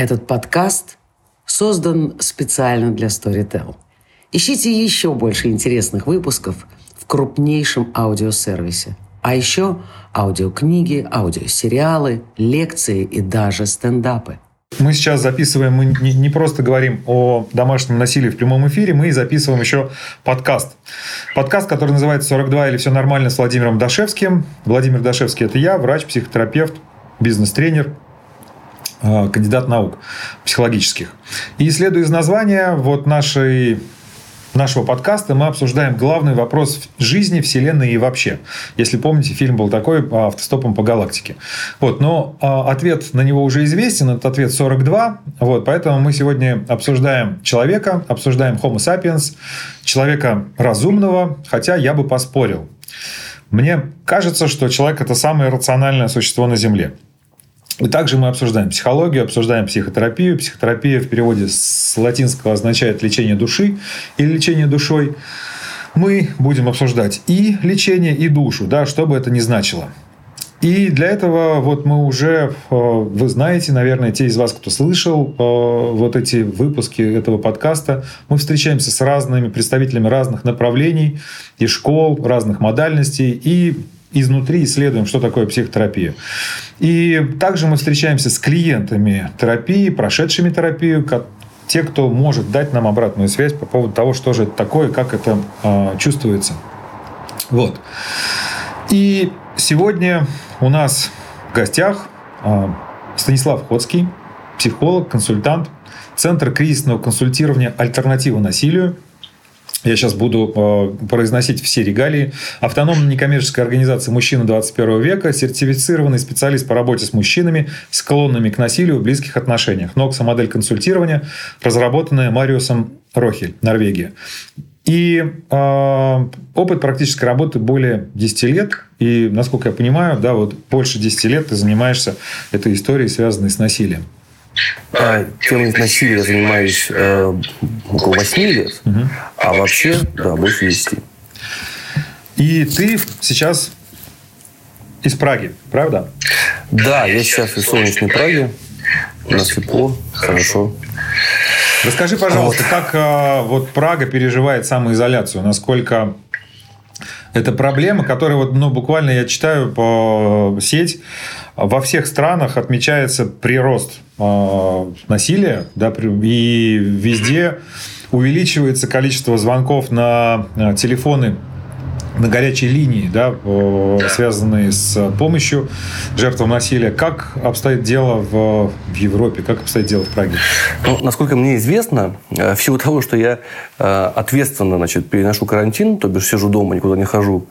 Этот подкаст создан специально для Storytel. Ищите еще больше интересных выпусков в крупнейшем аудиосервисе. А еще аудиокниги, аудиосериалы, лекции и даже стендапы. Мы сейчас записываем, мы не, просто говорим о домашнем насилии в прямом эфире, мы записываем еще подкаст. Подкаст, который называется «42 или все нормально» с Владимиром Дашевским. Владимир Дашевский – это я, врач, психотерапевт, бизнес-тренер, кандидат наук психологических. И исследуя из названия вот нашей нашего подкаста мы обсуждаем главный вопрос жизни, Вселенной и вообще. Если помните, фильм был такой «Автостопом по галактике». Вот, но а, ответ на него уже известен, этот ответ 42. Вот, поэтому мы сегодня обсуждаем человека, обсуждаем Homo sapiens, человека разумного, хотя я бы поспорил. Мне кажется, что человек – это самое рациональное существо на Земле. И также мы обсуждаем психологию, обсуждаем психотерапию. Психотерапия в переводе с латинского означает лечение души или лечение душой. Мы будем обсуждать и лечение, и душу, да, что бы это ни значило. И для этого вот мы уже, э, вы знаете, наверное, те из вас, кто слышал э, вот эти выпуски этого подкаста, мы встречаемся с разными представителями разных направлений и школ, разных модальностей, и изнутри исследуем, что такое психотерапия. И также мы встречаемся с клиентами терапии, прошедшими терапию, те, кто может дать нам обратную связь по поводу того, что же это такое, как это э, чувствуется. Вот. И сегодня у нас в гостях э, Станислав Ходский, психолог, консультант, Центр кризисного консультирования «Альтернатива насилию», я сейчас буду э, произносить все регалии. Автономная некоммерческая организация «Мужчина 21 века», сертифицированный специалист по работе с мужчинами, склонными к насилию в близких отношениях. Нокса модель консультирования, разработанная Мариусом Рохель, Норвегия. И э, опыт практической работы более 10 лет. И, насколько я понимаю, да, вот больше 10 лет ты занимаешься этой историей, связанной с насилием. А, темой насилия я занимаюсь э, около 8 лет, угу. а вообще, да, больше 10. И ты сейчас из Праги, правда? Да, я сейчас из солнечной Праги. У нас тепло, хорошо. Расскажи, пожалуйста, вот. как э, вот Прага переживает самоизоляцию? Насколько это проблема, которая вот, ну, буквально я читаю по сеть, во всех странах отмечается прирост э, насилия, да, и везде увеличивается количество звонков на э, телефоны на горячей линии, да, связанные с помощью жертвам насилия. Как обстоит дело в, в Европе, как обстоит дело в Праге? Ну, насколько мне известно, э, в силу того, что я э, ответственно значит, переношу карантин, то бишь сижу дома, никуда не хожу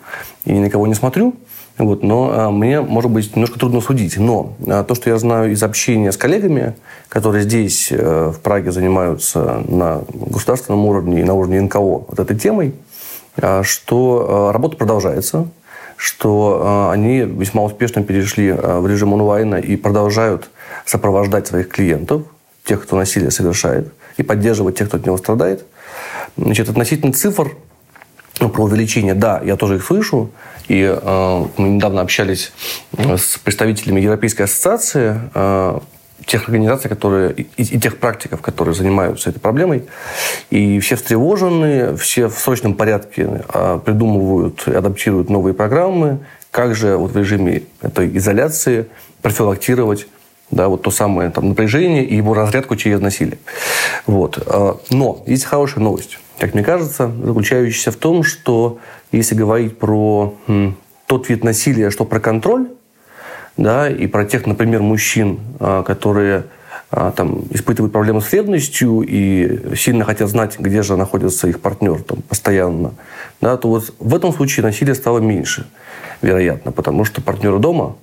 и никого не смотрю, вот, но а, мне, может быть, немножко трудно судить. Но а, то, что я знаю из общения с коллегами, которые здесь, э, в Праге, занимаются на государственном уровне и на уровне НКО вот этой темой, а, что работа продолжается, что они весьма успешно перешли в режим онлайна и продолжают сопровождать своих клиентов, тех, кто насилие совершает, и поддерживать тех, кто от него страдает. Значит, относительно цифр про увеличение, да, я тоже их слышу. И э, мы недавно общались э, с представителями Европейской ассоциации, э, тех организаций, которые и, и тех практиков, которые занимаются этой проблемой. И все встревожены, все в срочном порядке э, придумывают и адаптируют новые программы, как же вот в режиме этой изоляции профилактировать да, вот то самое там, напряжение и его разрядку через насилие. Вот. Э, но есть хорошая новость как мне кажется, заключающийся в том, что если говорить про тот вид насилия, что про контроль, да, и про тех, например, мужчин, а, которые а, там, испытывают проблемы с ревностью и сильно хотят знать, где же находится их партнер там, постоянно, да, то вот в этом случае насилие стало меньше, вероятно, потому что партнеры дома,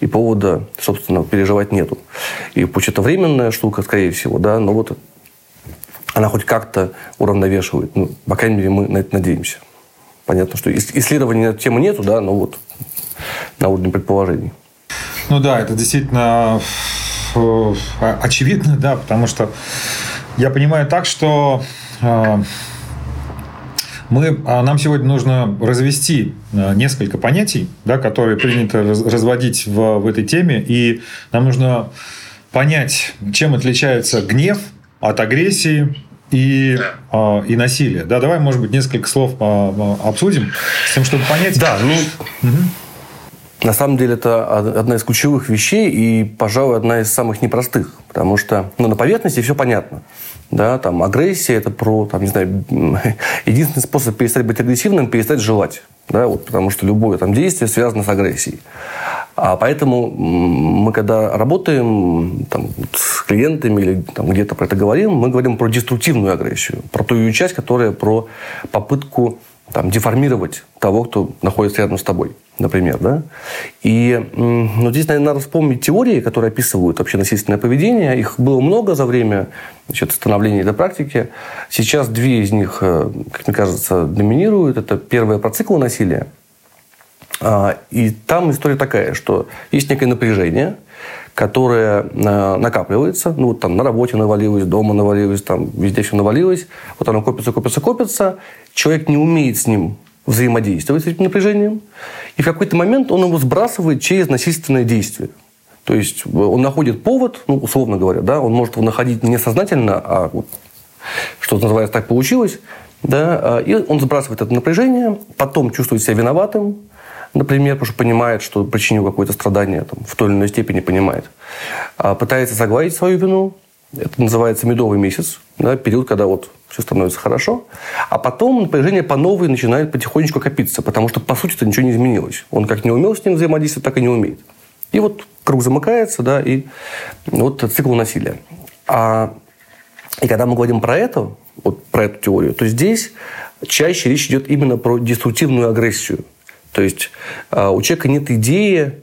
и повода, собственно, переживать нету. И пусть это временная штука, скорее всего, да, но вот она хоть как-то уравновешивает. Ну, по крайней мере, мы на это надеемся. Понятно, что исследований на эту тему нету, да, но вот на уровне предположений. Ну да, это действительно э, очевидно, да, потому что я понимаю так, что э, мы, а нам сегодня нужно развести э, несколько понятий, да, которые принято разводить в, в этой теме, и нам нужно понять, чем отличается гнев от агрессии и, да. э, и насилия. Да, давай, может быть, несколько слов э, обсудим, с тем, чтобы понять. Да, ну, угу. на самом деле это одна из ключевых вещей и, пожалуй, одна из самых непростых, потому что ну, на поверхности все понятно. Да, там агрессия это про, там, не знаю, единственный способ перестать быть агрессивным, перестать желать. Да, вот, потому что любое там действие связано с агрессией. А поэтому мы, когда работаем там, с клиентами или там, где-то про это говорим, мы говорим про деструктивную агрессию, про ту ее часть, которая про попытку там, деформировать того, кто находится рядом с тобой, например. Да? И ну, здесь, наверное, надо вспомнить теории, которые описывают вообще насильственное поведение. Их было много за время значит, становления этой практики. Сейчас две из них, э, как мне кажется, доминируют. Это первое про циклы насилия – а, и там история такая, что есть некое напряжение, которое а, накапливается, ну, вот там на работе навалилось, дома навалилось, там везде все навалилось, вот оно копится, копится, копится, человек не умеет с ним взаимодействовать с этим напряжением, и в какой-то момент он его сбрасывает через насильственное действие. То есть он находит повод, ну, условно говоря, да, он может его находить не сознательно, а вот, что называется, так получилось, да, а, и он сбрасывает это напряжение, потом чувствует себя виноватым, например, потому что понимает, что причинил какое-то страдание, там, в той или иной степени понимает, а пытается загладить свою вину, это называется медовый месяц, да, период, когда вот все становится хорошо. А потом напряжение по новой начинает потихонечку копиться, потому что, по сути, это ничего не изменилось. Он как не умел с ним взаимодействовать, так и не умеет. И вот круг замыкается, да, и вот цикл насилия. А, и когда мы говорим про это, вот про эту теорию, то здесь чаще речь идет именно про деструктивную агрессию. То есть а, у человека нет идеи,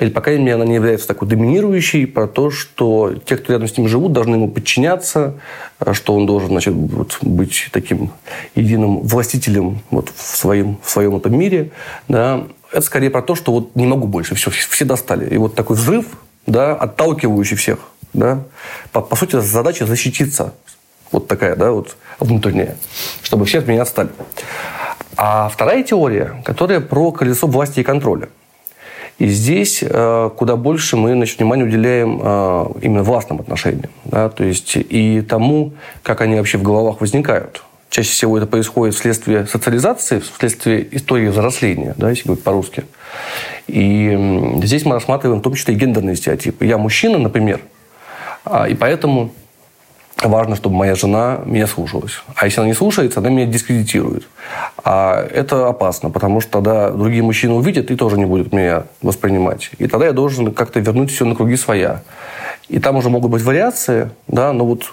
или, по крайней мере, она не является такой доминирующей, про то, что те, кто рядом с ним живут, должны ему подчиняться, а, что он должен значит, вот, быть таким единым властителем вот, в, своем, в своем этом мире. Да. Это скорее про то, что вот не могу больше, все, все достали. И вот такой взрыв, да, отталкивающий всех. Да. По, по сути, задача защититься. Вот такая, да, вот внутренняя, чтобы все от меня отстали. А вторая теория, которая про колесо власти и контроля. И здесь э, куда больше мы значит, внимание уделяем э, именно властным отношениям. Да, то есть и тому, как они вообще в головах возникают. Чаще всего это происходит вследствие социализации, вследствие истории взросления, да, если говорить по-русски. И здесь мы рассматриваем в том числе и гендерные стереотипы. Я мужчина, например, а, и поэтому важно, чтобы моя жена меня слушалась. А если она не слушается, она меня дискредитирует. А это опасно, потому что тогда другие мужчины увидят и тоже не будут меня воспринимать. И тогда я должен как-то вернуть все на круги своя. И там уже могут быть вариации, да, но вот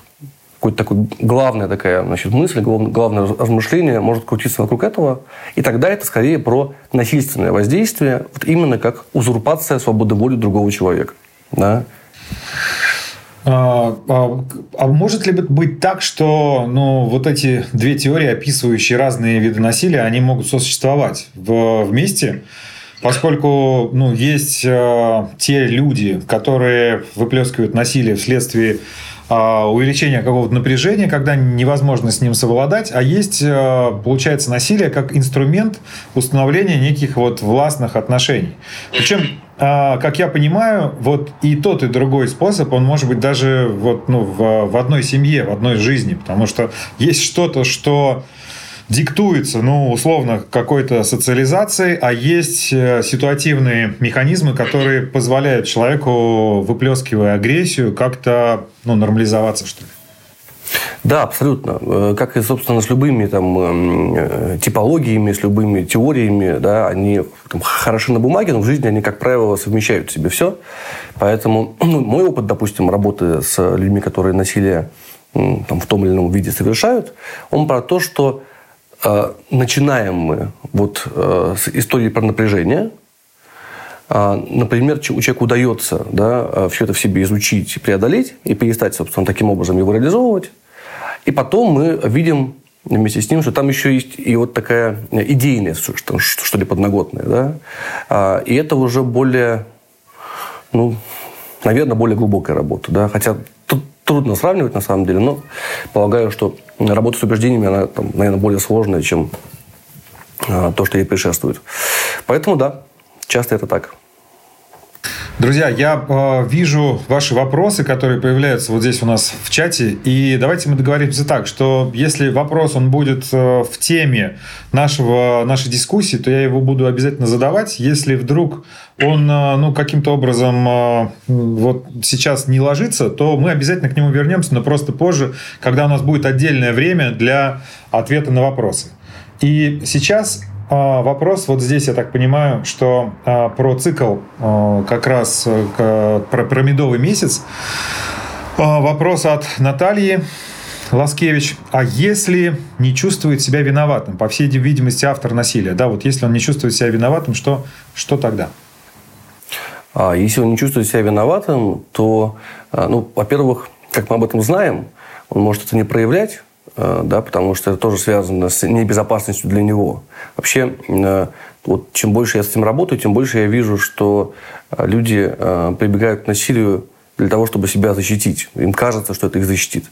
какой-то такой главная такая значит, мысль, главное размышление может крутиться вокруг этого. И тогда это скорее про насильственное воздействие, вот именно как узурпация свободы воли другого человека. Да? А, а, а может ли быть так, что ну, вот эти две теории, описывающие разные виды насилия, они могут сосуществовать вместе? Поскольку ну, есть э, те люди, которые выплескивают насилие вследствие э, увеличения какого-то напряжения, когда невозможно с ним совладать, а есть, э, получается, насилие как инструмент установления неких вот властных отношений. Причем а, как я понимаю, вот и тот, и другой способ, он может быть даже вот, ну, в, в одной семье, в одной жизни, потому что есть что-то, что диктуется, ну, условно, какой-то социализацией, а есть э, ситуативные механизмы, которые позволяют человеку, выплескивая агрессию, как-то ну, нормализоваться, что ли. Да, абсолютно. Э, как и, собственно, с любыми там, эм, э, типологиями, с любыми теориями, да, они там, хороши на бумаге, но в жизни они, как правило, совмещают в себе все. Поэтому ну, мой опыт, допустим, работы с людьми, которые насилие там, в том или ином виде совершают, он про то, что э, начинаем мы вот, э, с истории про напряжение, Например, у человека удается да, э, все это в себе изучить, преодолеть и перестать, собственно, таким образом его реализовывать. И потом мы видим вместе с ним, что там еще есть и вот такая идейная, что, что ли, подноготная. Да? А, и это уже более, ну, наверное, более глубокая работа. Да? Хотя тут трудно сравнивать на самом деле, но полагаю, что работа с убеждениями, она, там, наверное, более сложная, чем а, то, что ей предшествует. Поэтому, да, часто это так. Друзья, я э, вижу ваши вопросы, которые появляются вот здесь у нас в чате. И давайте мы договоримся так, что если вопрос он будет э, в теме нашего, нашей дискуссии, то я его буду обязательно задавать. Если вдруг он э, ну, каким-то образом э, вот сейчас не ложится, то мы обязательно к нему вернемся, но просто позже, когда у нас будет отдельное время для ответа на вопросы. И сейчас а, вопрос вот здесь, я так понимаю, что а, про цикл а, как раз про, про медовый месяц. Вопрос от Натальи Ласкевич. А если не чувствует себя виноватым, по всей видимости, автор насилия, да, вот если он не чувствует себя виноватым, что, что тогда? А если он не чувствует себя виноватым, то, ну, во-первых, как мы об этом знаем, он может это не проявлять, Э, да, потому что это тоже связано с небезопасностью для него. Вообще, э, вот чем больше я с этим работаю, тем больше я вижу, что э, люди прибегают к насилию для того, чтобы себя защитить. Им кажется, что это их защитит.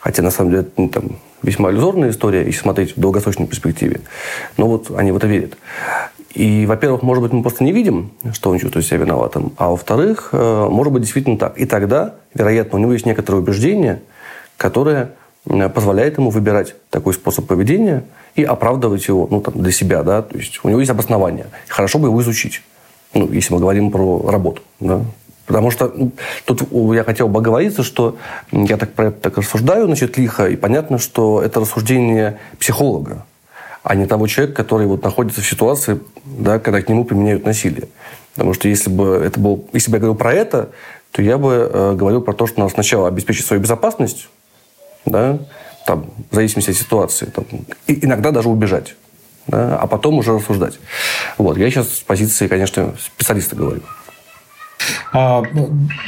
Хотя, на самом деле, это ну, там, весьма иллюзорная история, если смотреть в долгосрочной перспективе. Но вот они в это верят. И, во-первых, может быть, мы просто не видим, что он чувствует себя виноватым. А во-вторых, может быть, действительно так. И тогда, вероятно, у него есть некоторые убеждения, которые Э, позволяет ему выбирать такой способ поведения и оправдывать его ну, там, для себя. Да? То есть у него есть обоснование. Хорошо бы его изучить, ну, если мы говорим про работу. Да? Потому что ну, тут я хотел бы оговориться, что я так про это так рассуждаю, значит, лихо, и понятно, что это рассуждение психолога, а не того человека, который вот находится в ситуации, да, когда к нему применяют насилие. Потому что если бы, это был, если бы я говорил про это, то я бы э, говорил про то, что надо сначала обеспечить свою безопасность, да, там, в зависимости от ситуации, там, и иногда даже убежать, да, а потом уже рассуждать. Вот. Я сейчас с позиции, конечно, специалиста говорю. А,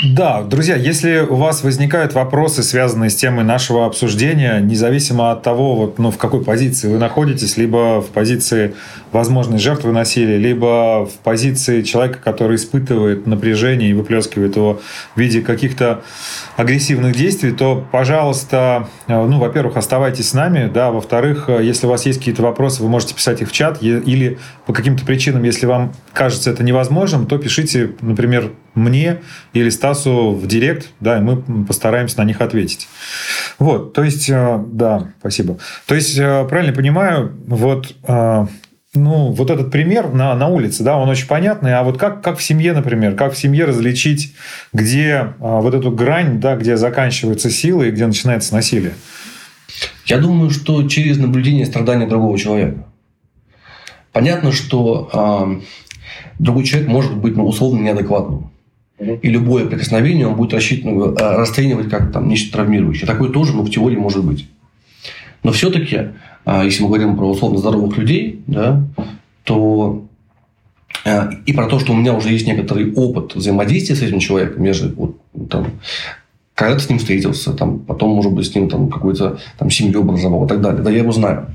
да, друзья, если у вас возникают вопросы, связанные с темой нашего обсуждения, независимо от того, вот, ну, в какой позиции вы находитесь, либо в позиции возможной жертвы насилия, либо в позиции человека, который испытывает напряжение и выплескивает его в виде каких-то агрессивных действий, то, пожалуйста, ну, во-первых, оставайтесь с нами, да, во-вторых, если у вас есть какие-то вопросы, вы можете писать их в чат, или по каким-то причинам, если вам кажется это невозможным, то пишите, например, мне или Стасу в директ, да, и мы постараемся на них ответить. Вот, то есть, э, да, спасибо. То есть, э, правильно понимаю, вот э, ну, вот этот пример на, на улице, да, он очень понятный. А вот как, как в семье, например, как в семье различить, где вот эту грань, да, где заканчивается сила и где начинается насилие? Я думаю, что через наблюдение страдания другого человека. Понятно, что а, другой человек может быть ну, условно неадекватным. И любое прикосновение он будет рассчитан, а, расценивать как там, нечто травмирующее. Такое тоже ну, в теории может быть. Но все-таки а, если мы говорим про условно здоровых людей, да, то а, и про то, что у меня уже есть некоторый опыт взаимодействия с этим человеком, между вот, там, когда ты с ним встретился, там, потом, может быть, с ним там, какую-то там, семью образовал и так далее. Да, я его знаю.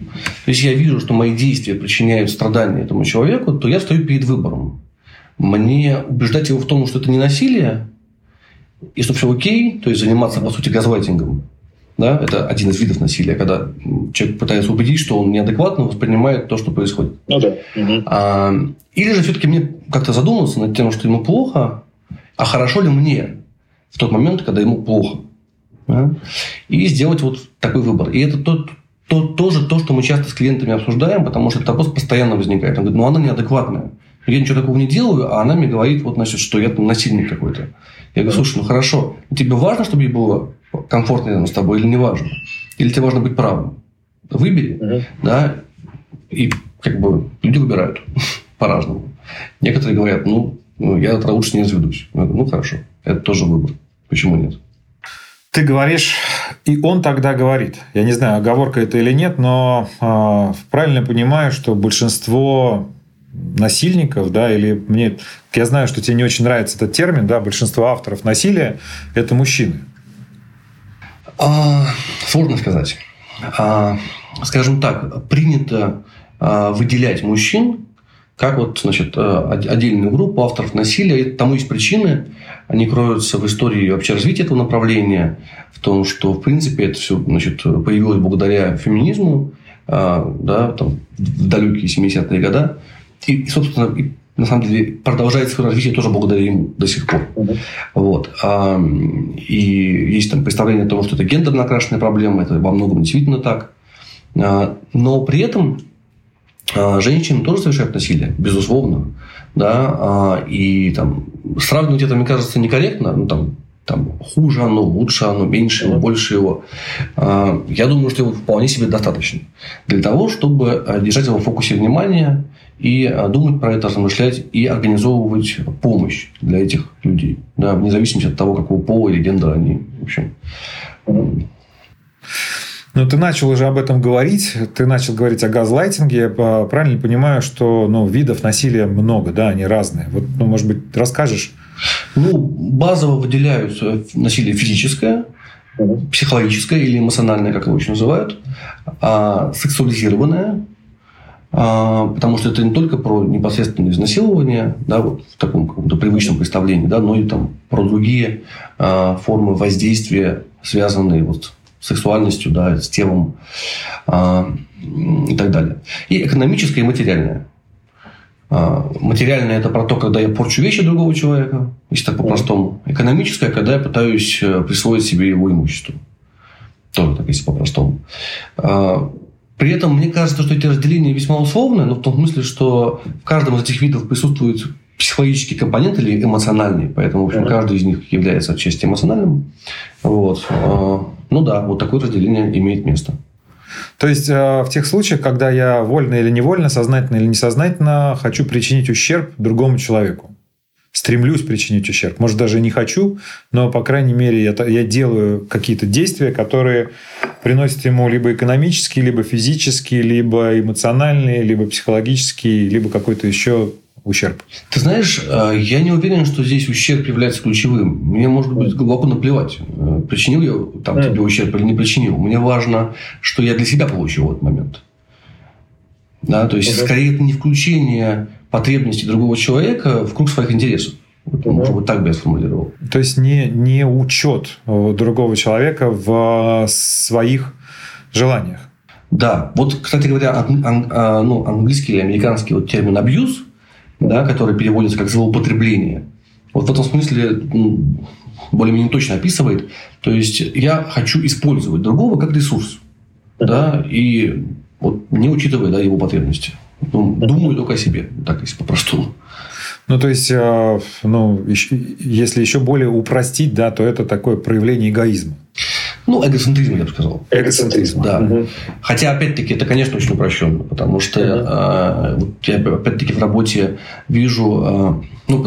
Если я вижу, что мои действия причиняют страдания этому человеку, то я стою перед выбором. Мне убеждать его в том, что это не насилие, и что все окей, то есть заниматься, по сути, газлайтингом, да? Это один из видов насилия, когда человек пытается убедить, что он неадекватно воспринимает то, что происходит. Ну да. Угу. А, или же все-таки мне как-то задуматься над тем, что ему плохо, а хорошо ли мне в тот момент, когда ему плохо. Да? И сделать вот такой выбор. И это тот, то, тоже то, что мы часто с клиентами обсуждаем, потому что этот вопрос постоянно возникает. Он говорит, ну она неадекватная. Я ничего такого не делаю, а она мне говорит, вот, значит, что я там насильник какой-то. Я говорю, слушай, ну хорошо, тебе важно, чтобы ей было комфортно рядом с тобой или не важно? Или тебе важно быть правым? Выбери, uh-huh. да, и как бы люди выбирают по-разному. Некоторые говорят, ну, ну я от лучше не разведусь. Ну, хорошо, это тоже выбор. Почему нет? Ты говоришь, и он тогда говорит. Я не знаю, оговорка это или нет, но э, правильно понимаю, что большинство насильников, да, или мне, я знаю, что тебе не очень нравится этот термин, да, большинство авторов насилия – это мужчины. А, сложно сказать. А, скажем так, принято а, выделять мужчин как вот, значит, а, отдельную группу авторов насилия. И тому есть причины. Они кроются в истории вообще развития этого направления, в том, что, в принципе, это все значит, появилось благодаря феминизму, а, да, там, в далекие 70-е годы. И, собственно, на самом деле продолжает свое развитие тоже благодаря ему до сих пор. Mm-hmm. Вот. И есть там представление о том, что это гендерно окрашенная проблема, это во многом действительно так. А, но при этом а, женщины тоже совершают насилие, безусловно. Да, и там сравнивать это, мне кажется, некорректно. Ну, там, там хуже оно, лучше оно, меньше его, больше его. А, я думаю, что его вполне себе достаточно для того, чтобы а, держать его в фокусе внимания и а, думать про это, размышлять и организовывать помощь для этих людей, да, вне зависимости от того, какого пола или гендера они, в общем. Ну, ты начал уже об этом говорить. Ты начал говорить о газлайтинге. Я правильно понимаю, что ну, видов насилия много, да, они разные. Вот, ну, может быть, расскажешь, ну, базово выделяются насилие физическое, психологическое или эмоциональное, как его еще называют, а сексуализированное, а, потому что это не только про непосредственное изнасилование, да, вот в таком каком-то привычном представлении, да, но и там про другие а, формы воздействия, связанные вот с сексуальностью, да, с телом а, и так далее. И экономическое и материальное. А, материальное – это про то, когда я порчу вещи другого человека, если так по-простому. Экономическое – когда я пытаюсь э, присвоить себе его имущество. Тоже так, если по-простому. А, при этом мне кажется, что эти разделения весьма условные, но в том смысле, что в каждом из этих видов присутствует психологический компонент или эмоциональный, поэтому в общем, каждый из них является отчасти эмоциональным. Вот. А, ну да, вот такое разделение имеет место. То есть э, в тех случаях, когда я вольно или невольно, сознательно или несознательно хочу причинить ущерб другому человеку. Стремлюсь причинить ущерб. Может, даже не хочу, но, по крайней мере, я, я делаю какие-то действия, которые приносят ему либо экономические, либо физические, либо эмоциональные, либо психологические, либо какой-то еще ущерб? Ты знаешь, э, я не уверен, что здесь ущерб является ключевым. Мне может быть глубоко наплевать, э, причинил я там тебе ущерб или не причинил. Мне важно, что я для себя получил в этот момент. Да, то есть, скорее, это не включение потребностей другого человека в круг своих интересов. Вот, может быть, так бы я сформулировал. То есть, не, не учет э, другого человека в своих желаниях. Да. Вот, кстати говоря, ан, ан, ну, английский или американский вот термин abuse – да, который переводится как злоупотребление. Вот в этом смысле более-менее точно описывает. То есть я хочу использовать другого как ресурс, да, и вот не учитывая да, его потребности. Ну, думаю только о себе, так если по-простому. Ну, то есть, э, ну, если еще более упростить, да, то это такое проявление эгоизма. Ну, эгоцентризм, я бы сказал. Эгоцентризм. Да. Угу. Хотя, опять-таки, это, конечно, очень упрощенно, потому что угу. э, я, опять-таки, в работе вижу... Э, ну,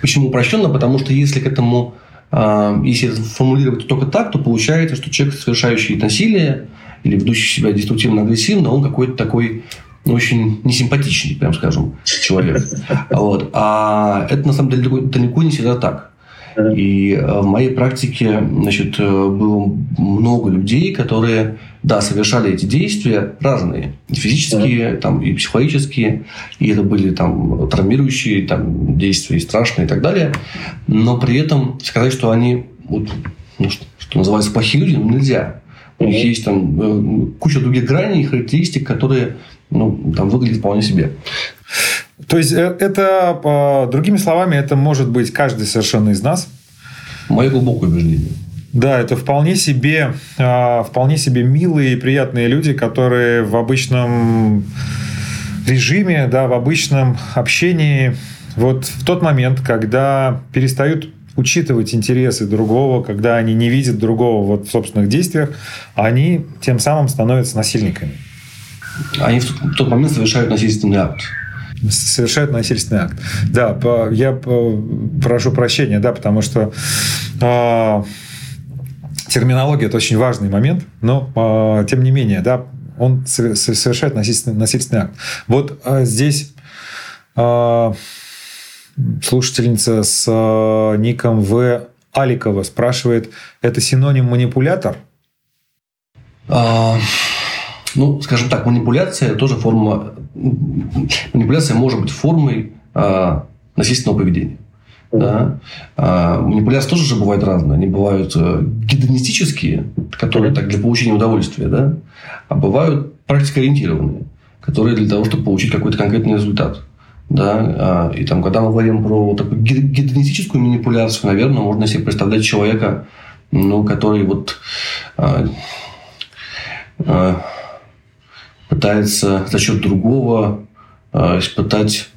почему упрощенно? Потому что если к этому... Э, если формулировать только так, то получается, что человек, совершающий насилие или ведущий себя деструктивно-агрессивно, он какой-то такой очень несимпатичный, прям скажем, человек. Вот. А это, на самом деле, далеко не всегда так. И э, в моей практике значит, э, было много людей, которые, да, совершали эти действия разные. И физические, там, и психологические. И это были там, травмирующие там, действия, и страшные и так далее. Но при этом сказать, что они, вот, ну, что, что называется, плохие люди, ну, нельзя. У них есть там э, куча других граней и характеристик, которые ну, там выглядят вполне себе. То есть э, это, другими словами, это может быть каждый совершенно из нас. Мое глубокое убеждение. Да, это вполне себе, а, вполне себе милые и приятные люди, которые в обычном режиме, да, в обычном общении, вот в тот момент, когда перестают учитывать интересы другого, когда они не видят другого вот в собственных действиях, они тем самым становятся насильниками. Они в тот момент совершают насильственный акт совершают насильственный акт. Да, я прошу прощения, да, потому что э, терминология – это очень важный момент, но э, тем не менее, да, он совершает насильственный, насильственный акт. Вот э, здесь э, слушательница с э, ником В. Аликова спрашивает, это синоним манипулятор? Ну, скажем так, манипуляция тоже форма... Манипуляция может быть формой а, насильственного поведения. Да? А, манипуляции тоже же бывают разные. Они бывают э, гедонистические, которые так для получения удовольствия, да? а бывают практикоориентированные, которые для того, чтобы получить какой-то конкретный результат. Да, а, и там, когда мы говорим про такую гедонистическую манипуляцию, наверное, можно себе представлять человека, ну, который вот а, а, пытается за счет другого а, испытать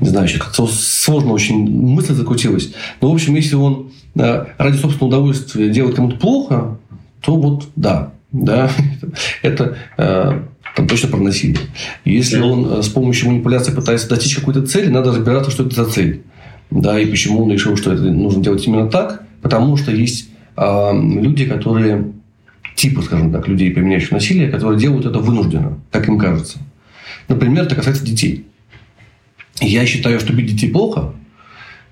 не знаю, сейчас как-то сложно очень мысль закрутилась. Но, в общем, если он ради собственного удовольствия делает кому-то плохо, то вот да, да, это э, там точно про насилие. Если он э, с помощью манипуляции пытается достичь какой-то цели, надо разбираться, что это за цель. Да, и почему он решил, что это нужно делать именно так. Потому что есть э, люди, которые, типа, скажем так, людей, применяющих насилие, которые делают это вынужденно, как им кажется. Например, это касается детей. Я считаю, что бить детей плохо,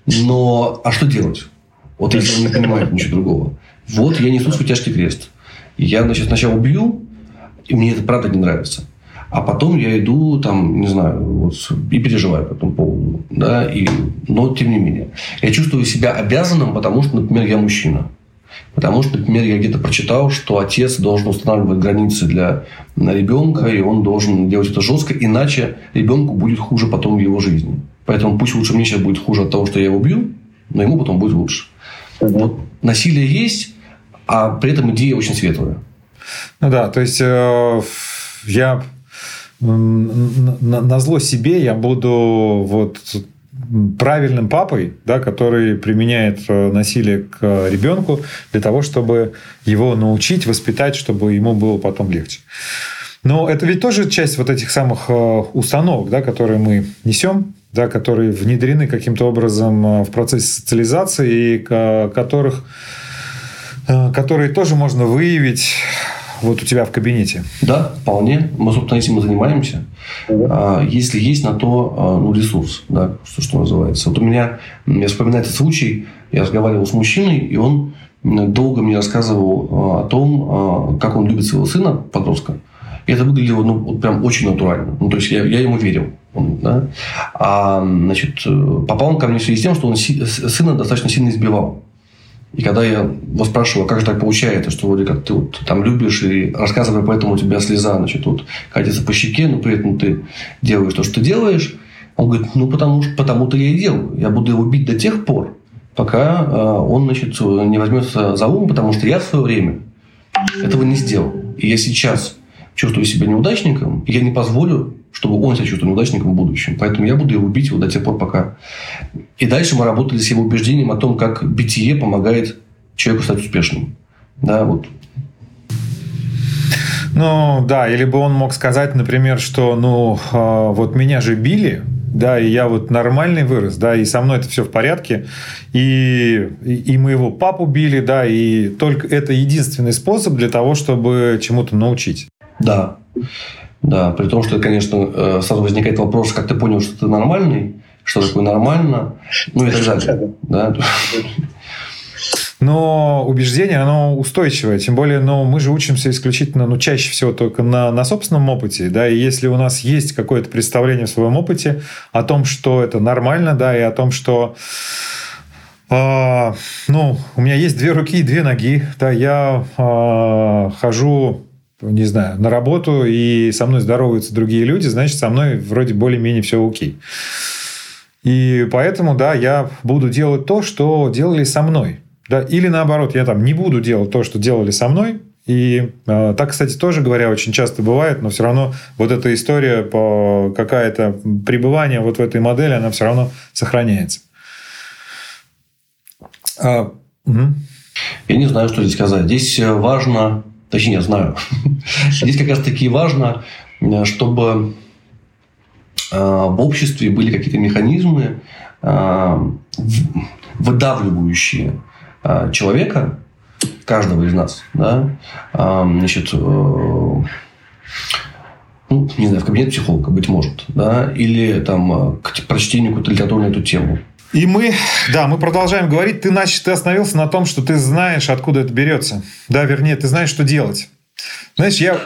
но а что делать? Вот если он не понимает ничего другого. Вот я несу свой тяжкий крест. Я, значит, сначала бью, и мне это правда не нравится. А потом я иду, там, не знаю, вот, и переживаю по этому поводу. Да, и, но тем не менее. Я чувствую себя обязанным, потому что, например, я мужчина. Потому что, например, я где-то прочитал, что отец должен устанавливать границы для ребенка, и он должен делать это жестко, иначе ребенку будет хуже потом в его жизни. Поэтому пусть лучше мне сейчас будет хуже от того, что я его бью, но ему потом будет лучше. Вот насилие есть, а при этом идея очень светлая. Ну да, то есть э, я на, на зло себе я буду вот правильным папой, да, который применяет э, насилие к ребенку для того, чтобы его научить, воспитать, чтобы ему было потом легче. Но это ведь тоже часть вот этих самых э, установок, да, которые мы несем, да, которые внедрены каким-то образом в процессе социализации и которых Э, которые тоже можно выявить вот у тебя в кабинете? Да, вполне. Мы, собственно, этим и занимаемся. А, если есть на то а, ну, ресурс, да, что, что называется. Вот у меня, я вспоминаю этот случай, я разговаривал с мужчиной, и он долго мне рассказывал а, о том, как он любит своего сына, подростка. И это выглядело ну, вот прям очень натурально. Ну, то есть, я, я ему верил. Он, да? А, значит, попал он ко мне в связи с тем, что он сына достаточно сильно избивал. И когда я его спрашиваю, а как же так получается, что вроде как ты вот там любишь и рассказывая, поэтому у тебя слеза, значит, вот катится по щеке, но при этом ты делаешь то, что ты делаешь, он говорит, ну потому что потому-то я и делаю. Я буду его бить до тех пор, пока э, он, значит, не возьмется за ум, потому что я в свое время этого не сделал. И я сейчас чувствую себя неудачником, и я не позволю чтобы он себя чувствовал неудачником в будущем. Поэтому я буду его бить вот до тех пор, пока... И дальше мы работали с его убеждением о том, как битие помогает человеку стать успешным. Да, вот. Ну, да, или бы он мог сказать, например, что, ну, э, вот меня же били, да, и я вот нормальный вырос, да, и со мной это все в порядке, и, и моего папу били, да, и только это единственный способ для того, чтобы чему-то научить. Да. Да, при том, что, конечно, э, сразу возникает вопрос, как ты понял, что ты нормальный, что такое нормально, ну и так далее. Да? Но убеждение, оно устойчивое. Тем более, ну, мы же учимся исключительно, ну, чаще всего только на, на собственном опыте. Да, и если у нас есть какое-то представление в своем опыте о том, что это нормально, да, и о том, что э, ну, у меня есть две руки и две ноги, да, я э, хожу не знаю, на работу, и со мной здороваются другие люди, значит, со мной вроде более-менее все окей. И поэтому, да, я буду делать то, что делали со мной. Да, или наоборот, я там не буду делать то, что делали со мной. И э, так, кстати, тоже говоря, очень часто бывает, но все равно вот эта история по какая-то пребывание вот в этой модели, она все равно сохраняется. А, угу. Я не знаю, что здесь сказать. Здесь важно Точнее, я знаю. Здесь как раз таки важно, э, чтобы э, в обществе были какие-то механизмы, э, выдавливающие человека, каждого из нас, да, значит, ну, не знаю, в кабинет психолога, быть может, да, или там к прочтению какой-то литературы на эту тему. И мы, да, мы продолжаем говорить. Ты, значит, ты остановился на том, что ты знаешь, откуда это берется. Да, вернее, ты знаешь, что делать. Знаешь, я,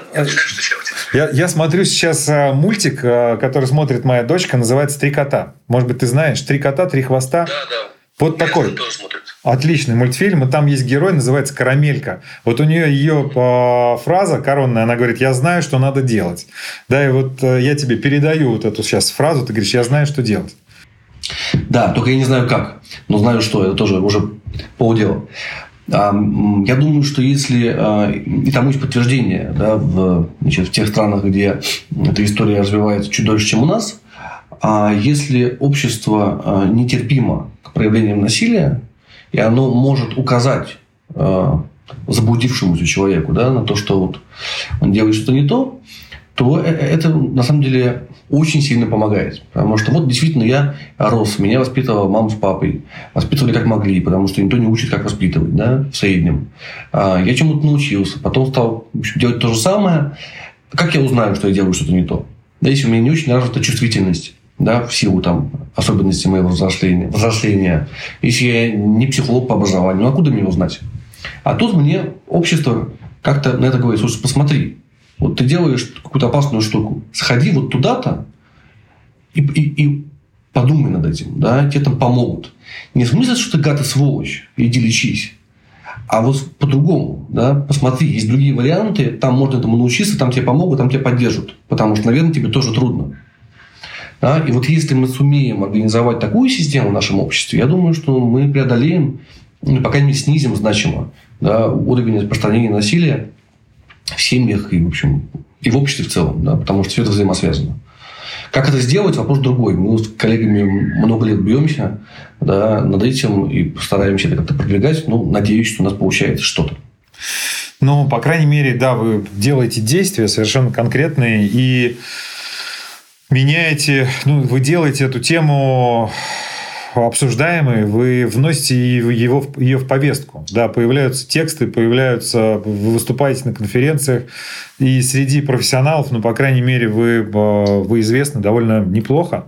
я, я смотрю сейчас а, мультик, а, который смотрит моя дочка, называется «Три кота». Может быть, ты знаешь? «Три кота, три хвоста». Да, да. Вот я такой. Отличный мультфильм, и там есть герой, называется Карамелька. Вот у нее ее э, фраза коронная, она говорит, я знаю, что надо делать. Да, и вот э, я тебе передаю вот эту сейчас фразу, ты говоришь, я знаю, что делать. Да, только я не знаю как, но знаю, что это тоже уже полдела. Я думаю, что если а, и тому есть подтверждение да, в, значит, в тех странах, где эта история развивается чуть дольше, чем у нас, а если общество а, нетерпимо к проявлениям насилия, и оно может указать а, заблудившемуся человеку да, на то, что вот он делает что-то не то, то э, это на самом деле очень сильно помогает. Потому что вот действительно я рос, меня воспитывала мама с папой. Воспитывали как могли, потому что никто не учит, как воспитывать да, в среднем. Я чему-то научился. Потом стал делать то же самое. Как я узнаю, что я делаю что-то не то? Да, если у меня не очень развита чувствительность да, в силу там, особенностей моего взросления, взросления. Если я не психолог по образованию, ну откуда мне узнать? А тут мне общество как-то на это говорит, слушай, посмотри, вот ты делаешь какую-то опасную штуку, сходи вот туда-то и, и, и подумай над этим, да, тебе там помогут. Не в смысле, что ты гад и сволочь, иди лечись. А вот по-другому, да, посмотри, есть другие варианты, там можно этому научиться, там тебе помогут, там тебя поддержат. Потому что, наверное, тебе тоже трудно. Да? И вот если мы сумеем организовать такую систему в нашем обществе, я думаю, что мы преодолеем, ну, по крайней мере, снизим значимо да, уровень распространения насилия в семьях и, в общем, и в обществе в целом, да, потому что все это взаимосвязано. Как это сделать, вопрос другой. Мы с коллегами много лет бьемся да, над этим и постараемся это как-то продвигать. Ну, надеюсь, что у нас получается что-то. Ну, по крайней мере, да, вы делаете действия совершенно конкретные и меняете, ну, вы делаете эту тему обсуждаемой, вы вносите его, ее в повестку. Да, появляются тексты, появляются, вы выступаете на конференциях, и среди профессионалов, ну, по крайней мере, вы, э, вы известны довольно неплохо.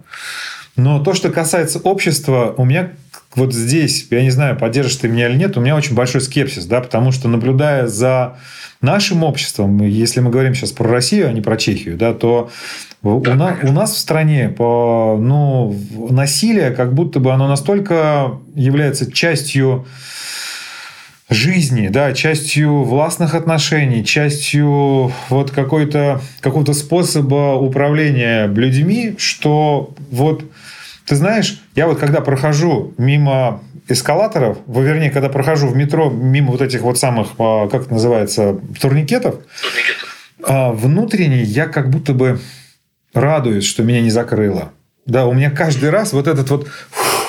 Но то, что касается общества, у меня вот здесь, я не знаю, поддержишь ты меня или нет, у меня очень большой скепсис, да, потому что наблюдая за нашим обществом, если мы говорим сейчас про Россию, а не про Чехию, да, то у, на, у нас в стране по, ну, насилие как будто бы оно настолько является частью жизни, да, частью властных отношений, частью вот какой-то какого-то способа управления людьми, что вот ты знаешь, я вот когда прохожу мимо эскалаторов, вернее, когда прохожу в метро мимо вот этих вот самых, а, как это называется, турникетов, турникетов. А, внутренне я как будто бы радуюсь, что меня не закрыло. Да, у меня каждый раз вот этот вот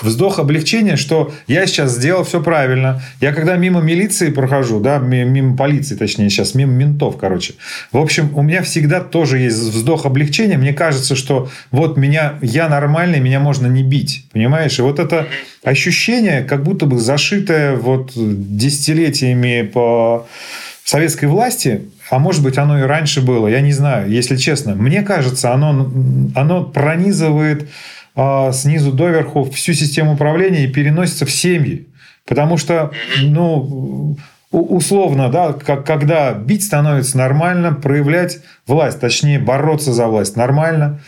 вздох облегчения, что я сейчас сделал все правильно. Я когда мимо милиции прохожу, да, мимо полиции, точнее, сейчас, мимо ментов, короче. В общем, у меня всегда тоже есть вздох облегчения. Мне кажется, что вот меня, я нормальный, меня можно не бить, понимаешь? И вот это ощущение, как будто бы зашитое вот десятилетиями по советской власти, а может быть, оно и раньше было, я не знаю, если честно. Мне кажется, оно, оно пронизывает а, снизу доверху всю систему управления и переносится в семьи. Потому что, ну, условно, да, когда бить становится нормально, проявлять власть, точнее, бороться за власть нормально.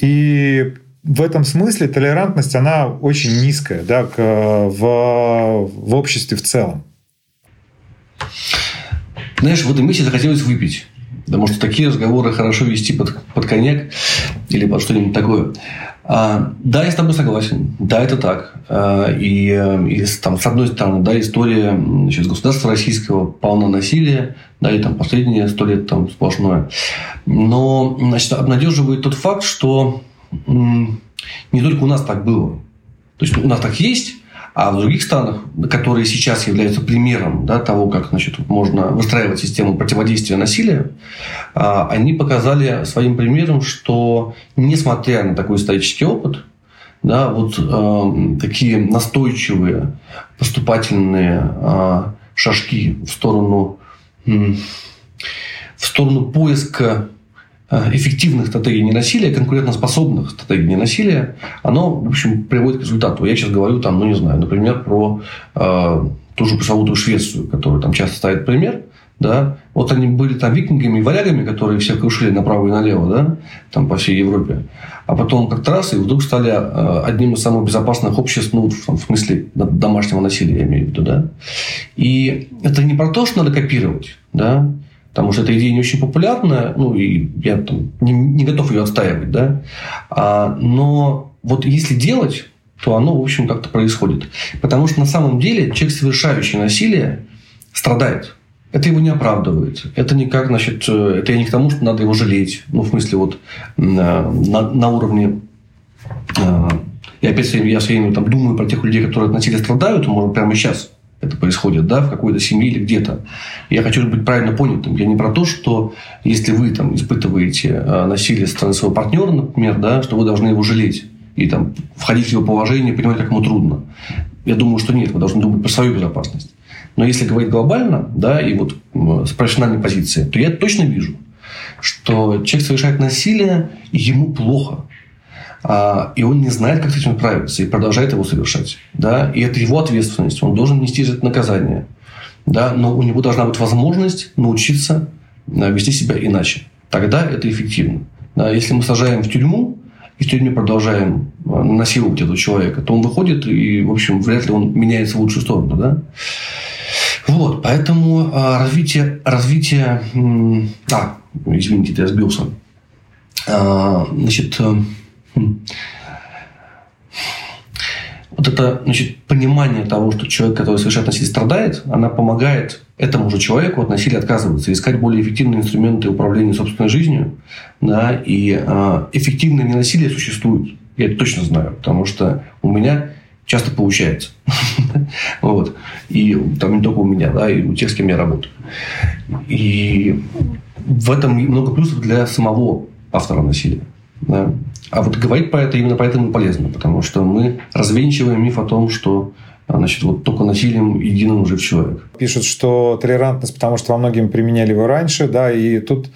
И в этом смысле толерантность, она очень низкая да, к, в, в обществе в целом. Знаешь, в этом месте захотелось выпить. Потому что такие разговоры хорошо вести под, под коньяк или под что-нибудь такое. А, да, я с тобой согласен. Да, это так. А, и, и там, с одной стороны, да, история значит, государства российского полна насилия, да, и там последние сто лет там сплошное. Но значит, обнадеживает тот факт, что не только у нас так было. То есть у нас так есть, а в других странах, которые сейчас являются примером да, того, как значит, можно выстраивать систему противодействия насилию, а, они показали своим примером, что несмотря на такой исторический опыт, да, вот э, такие настойчивые поступательные э, шажки в сторону, э, в сторону поиска эффективных стратегий ненасилия, конкурентоспособных стратегий ненасилия, оно, в общем, приводит к результату. Я сейчас говорю, там, ну, не знаю, например, про э, ту же пресловутую Швецию, которую там часто ставит пример, да, вот они были там викингами и варягами, которые всех крушили направо и налево, да, там по всей Европе. А потом как-то раз и вдруг стали э, одним из самых безопасных обществ, ну, в, в смысле домашнего насилия, я имею в виду, да. И это не про то, что надо копировать, да, потому что эта идея не очень популярная, ну, и я там не, не готов ее отстаивать, да, а, но вот если делать, то оно, в общем, как-то происходит. Потому что на самом деле человек, совершающий насилие, страдает. Это его не оправдывает. Это никак, значит, э, это я не к тому, что надо его жалеть. Ну, в смысле, вот на, на уровне э, и опять я время там думаю про тех людей, которые от насилия страдают, может, прямо сейчас это происходит, да, в какой-то семье или где-то. Я хочу быть правильно понятым. Я не про то, что если вы там испытываете э, насилие со стороны своего партнера, например, да, что вы должны его жалеть и там входить в его положение, понимать, как ему трудно. Я думаю, что нет, вы должны думать про свою безопасность. Но если говорить глобально, да, и вот с профессиональной позиции, то я точно вижу, что человек совершает насилие, и ему плохо. А, и он не знает, как с этим справиться, и продолжает его совершать. Да? И это его ответственность. Он должен нести это наказание. Да? Но у него должна быть возможность научиться а, вести себя иначе. Тогда это эффективно. Да? Если мы сажаем в тюрьму, и в тюрьме продолжаем а, насиловать этого человека, то он выходит, и, в общем, вряд ли он меняется в лучшую сторону. Да? Вот, поэтому а, развитие, развитие, а, извините, я сбился. А, значит, э. Вот это значит, понимание того, что человек, который совершает насилие, страдает, она помогает этому же человеку от насилия отказываться, искать более эффективные инструменты управления собственной жизнью. Да, и э, эффективное ненасилие существует. Я это точно знаю, потому что у меня часто получается. вот. И там не только у меня, да, и у тех, с кем я работаю. И в этом много плюсов для самого автора насилия. Да. А вот говорить про это именно поэтому полезно, потому что мы развенчиваем миф о том, что значит, вот только насилием единым жив человек. Пишут, что толерантность, потому что во многим применяли его раньше, да, и тут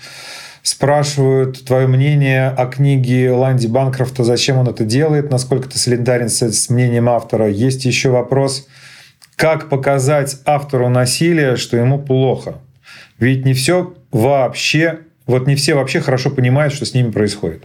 спрашивают твое мнение о книге Ланди Банкрофта, зачем он это делает, насколько ты солидарен с, с мнением автора. Есть еще вопрос, как показать автору насилия, что ему плохо. Ведь не все вообще, вот не все вообще хорошо понимают, что с ними происходит.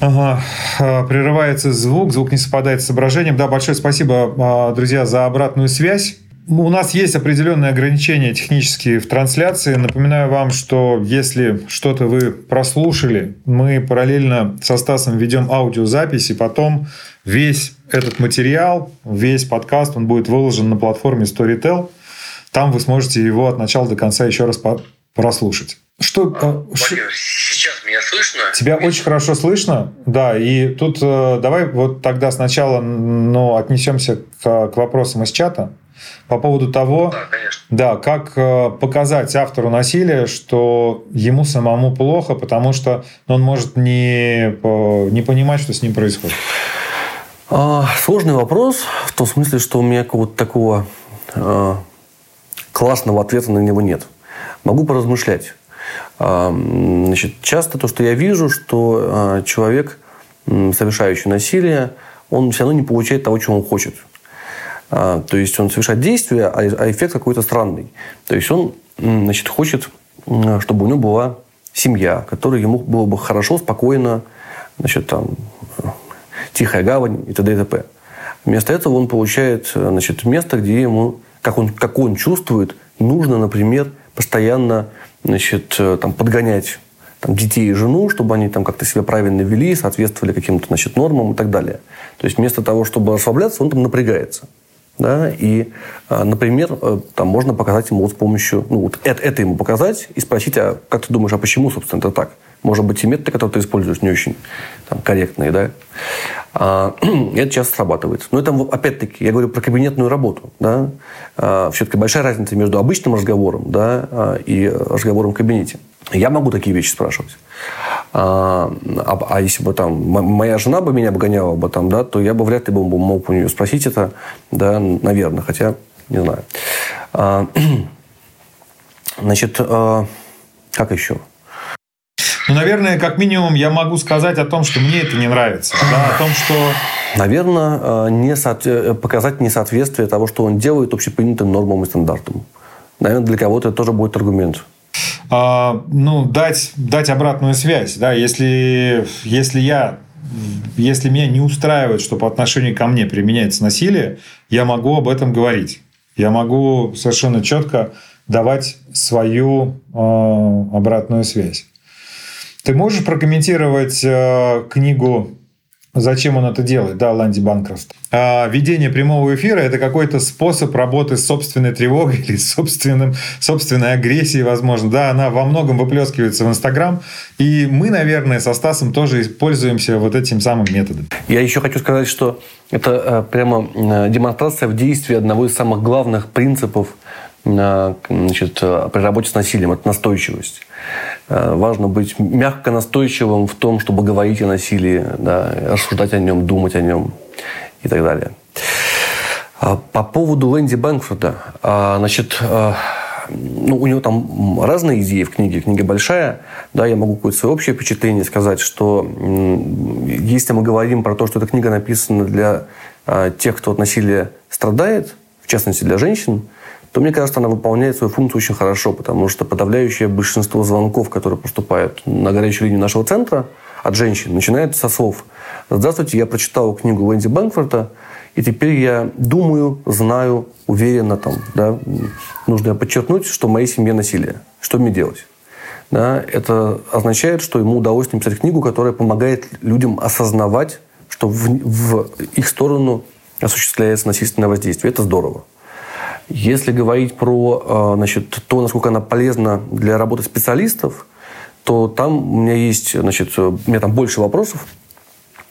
Ага, а, прерывается звук, звук не совпадает с изображением. Да, большое спасибо, а, друзья, за обратную связь. У нас есть определенные ограничения технические в трансляции. Напоминаю вам, что если что-то вы прослушали, мы параллельно со Стасом ведем аудиозапись, и потом весь этот материал, весь подкаст, он будет выложен на платформе Storytel. Там вы сможете его от начала до конца еще раз прослушать. Что, а, Владимир, сейчас меня слышно? Тебя меня... очень хорошо слышно, да. И тут э, давай вот тогда сначала ну, отнесемся к, к вопросам из чата по поводу того, да, да, как э, показать автору насилия, что ему самому плохо, потому что он может не, не понимать, что с ним происходит. А, сложный вопрос в том смысле, что у меня какого-то такого а, классного ответа на него нет. Могу поразмышлять. А, значит, часто то, что я вижу, что а, человек, совершающий насилие, он все равно не получает того, чего он хочет. А, то есть он совершает действие, а, эффект какой-то странный. То есть он значит, хочет, чтобы у него была семья, которой ему было бы хорошо, спокойно, значит, там, тихая гавань и т.д. и т.п. Вместо этого он получает значит, место, где ему, как он, как он чувствует, нужно, например, постоянно значит, там, подгонять там, детей и жену, чтобы они там как-то себя правильно вели, соответствовали каким-то значит, нормам и так далее. То есть вместо того, чтобы расслабляться, он там напрягается. Да? И, а, например, э, там можно показать ему вот с помощью, ну, вот это, это ему показать и спросить, а как ты думаешь, а почему, собственно, это так? Может быть, те методы, которые ты используешь, не очень там, корректные, да? А, это часто срабатывает. Но это, опять-таки, я говорю про кабинетную работу, да? А, все-таки большая разница между обычным разговором, да, а, и разговором в кабинете. Я могу такие вещи спрашивать. А, а если бы там моя жена бы меня обгоняла бы там, да, то я бы вряд ли бы мог у нее спросить это, да, наверное, хотя не знаю. А, значит, а, как еще? Ну, наверное, как минимум я могу сказать о том, что мне это не нравится. Да, о том, что... Наверное, а, не со... показать несоответствие того, что он делает общепринятым нормам и стандартам. наверное, для кого-то это тоже будет аргумент. А, ну, дать, дать обратную связь. Да? Если, если я если меня не устраивает, что по отношению ко мне применяется насилие, я могу об этом говорить. Я могу совершенно четко давать свою э, обратную связь. Ты можешь прокомментировать э, книгу Зачем он это делает, да, Ланди Банкрофт? А ведение прямого эфира – это какой-то способ работы с собственной тревогой или собственным, собственной агрессией, возможно. Да, она во многом выплескивается в Инстаграм. И мы, наверное, со Стасом тоже пользуемся вот этим самым методом. Я еще хочу сказать, что это э, прямо э, демонстрация в действии одного из самых главных принципов значит, при работе с насилием – это настойчивость. Э, важно быть мягко настойчивым в том, чтобы говорить о насилии, да, рассуждать о нем, думать о нем и так далее. А по поводу Лэнди Бэнкфорда. А, значит, э, ну, у него там разные идеи в книге, книга большая, да, я могу какое-то свое общее впечатление сказать, что если мы говорим про то, что эта книга написана для э, тех, кто от насилия страдает, в частности для женщин, то, мне кажется, она выполняет свою функцию очень хорошо, потому что подавляющее большинство звонков, которые поступают на горячую линию нашего центра от женщин, начинается со слов «Здравствуйте, я прочитал книгу Венди Бэнкфорта, и теперь я думаю, знаю, уверенно, там, да, нужно подчеркнуть, что в моей семье насилие. Что мне делать?» да, это означает, что ему удалось написать книгу, которая помогает людям осознавать, что в, в их сторону осуществляется насильственное воздействие. Это здорово. Если говорить про а, значит, то, насколько она полезна для работы специалистов, то там у меня есть, значит, у меня там больше вопросов.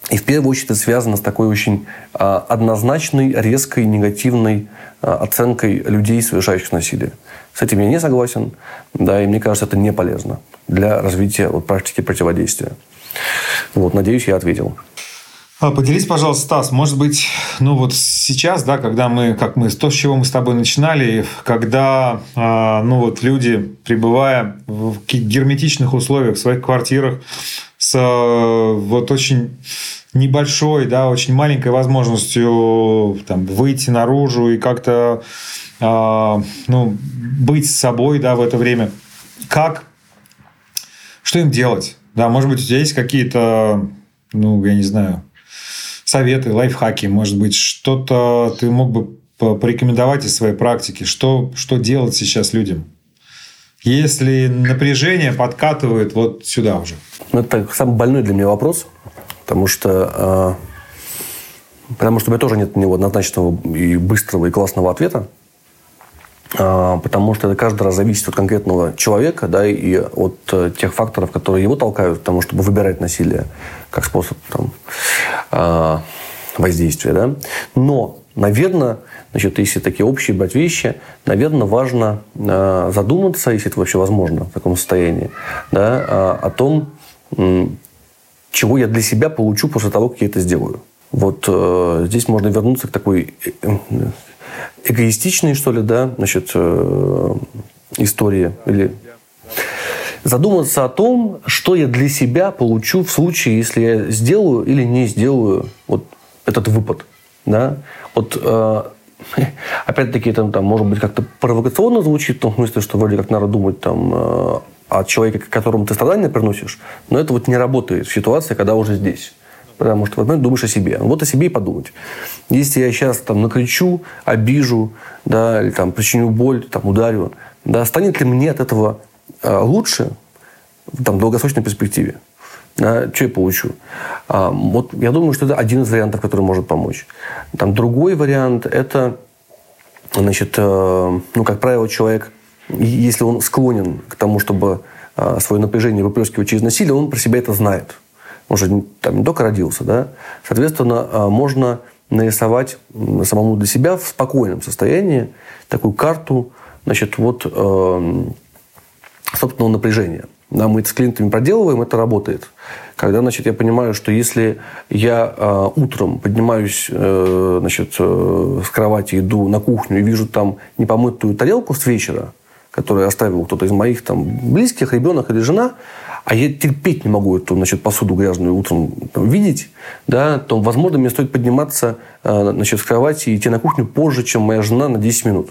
И в первую очередь это связано с такой очень а, однозначной, резкой, негативной а, оценкой людей, совершающих насилие. С этим я не согласен, да, и мне кажется, это не полезно для развития вот, практики противодействия. Вот, надеюсь, я ответил. А, поделись, пожалуйста, Стас, может быть, ну вот сейчас, да, когда мы, как мы, то, с чего мы с тобой начинали, когда, а, ну вот люди, пребывая в герметичных условиях, в своих квартирах, с вот очень небольшой, да, очень маленькой возможностью там, выйти наружу и как-то э, ну, быть с собой да, в это время. Как? Что им делать? Да, может быть, у тебя есть какие-то, ну, я не знаю, советы, лайфхаки, может быть, что-то ты мог бы порекомендовать из своей практики, что, что делать сейчас людям? Если напряжение подкатывает вот сюда уже. Ну, это самый больной для меня вопрос, потому что э, потому что у меня тоже нет на него однозначного и быстрого и классного ответа. А, потому что это каждый раз зависит от конкретного человека, да, и от э, тех факторов, которые его толкают к тому, чтобы выбирать насилие как способ там, а, воздействия, да. Но, наверное, значит, если такие общие брать вещи, наверное, важно а, задуматься, если это вообще возможно в таком состоянии, да, о том, чего я для себя получу после того, как я это сделаю. Вот э, здесь можно вернуться к такой э, эгоистичные, что ли, да, значит, э, истории или задуматься о том, что я для себя получу в случае, если я сделаю или не сделаю вот этот выпад, да, вот э, опять-таки это там может быть как-то провокационно звучит в том смысле, что вроде как надо думать там э, о человеке, которому ты страдания приносишь, но это вот не работает в ситуации, когда уже здесь потому что в этот момент думаешь о себе. Вот о себе и подумать. Если я сейчас там накричу, обижу, да, или там причиню боль, там ударю, да, станет ли мне от этого э, лучше в там, долгосрочной перспективе? Да, что я получу? А, вот я думаю, что это один из вариантов, который может помочь. Там другой вариант – это, значит, э, ну, как правило, человек, если он склонен к тому, чтобы э, свое напряжение выплескивать через насилие, он про себя это знает он же там не только родился, да, соответственно, а, можно нарисовать самому для себя в спокойном состоянии такую карту, значит, вот э, собственного напряжения. Да, мы это с клиентами проделываем, это работает. Когда, значит, я понимаю, что если я э, утром поднимаюсь, э, значит, э, с кровати, иду на кухню и вижу там непомытую тарелку с вечера, которую оставил кто-то из моих там близких, ребенок или жена, а я терпеть не могу эту значит, посуду грязную утром там, видеть, да, то, возможно, мне стоит подниматься э, значит, с кровати и идти на кухню позже, чем моя жена на 10 минут.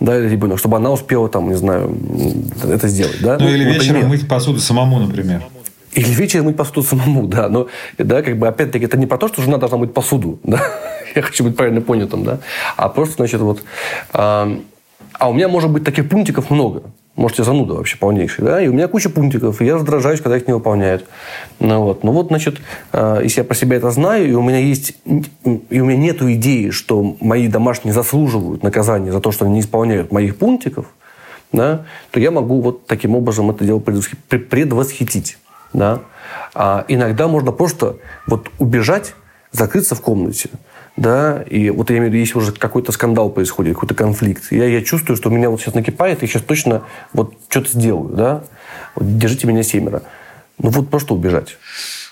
да, ребенок, чтобы она успела там, не знаю, это сделать, да? Ну, или Вот вечером нет. мыть посуду самому, например. Или вечером мыть посуду самому, да. Но, да, как бы, опять-таки, это не про то, что жена должна мыть посуду, да. Я хочу быть правильно понятым, да. А просто, значит, вот... а, а у меня может быть таких пунктиков много. Может, я зануда вообще полнейший, да, и у меня куча пунктиков, и я раздражаюсь, когда их не выполняют. Ну вот, ну вот значит, э, если я про себя это знаю, и у меня есть, и у меня нет идеи, что мои домашние заслуживают наказания за то, что они не исполняют моих пунктиков, да, то я могу вот таким образом это дело предвосхи- пре- предвосхитить. Да. А иногда можно просто вот убежать, закрыться в комнате, да, и вот я имею в виду, если уже какой-то скандал происходит, какой-то конфликт, я, я чувствую, что у меня вот сейчас накипает, я сейчас точно вот что-то сделаю, да, вот держите меня семеро. Ну вот просто убежать.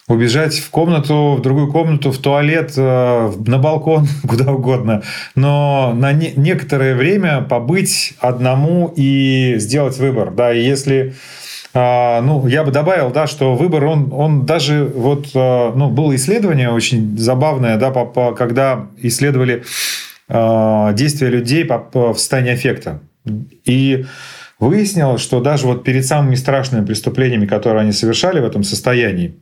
Убежать в комнату, в другую комнату, в туалет, э, на балкон, куда угодно. Но на не- некоторое время побыть одному и сделать выбор. Да, и если ну, я бы добавил, да, что выбор, он, он даже вот, а, ну, было исследование очень забавное, да, по- по- когда исследовали а, действия людей по- по- в состоянии аффекта. И выяснилось, что даже вот перед самыми страшными преступлениями, которые они совершали в этом состоянии,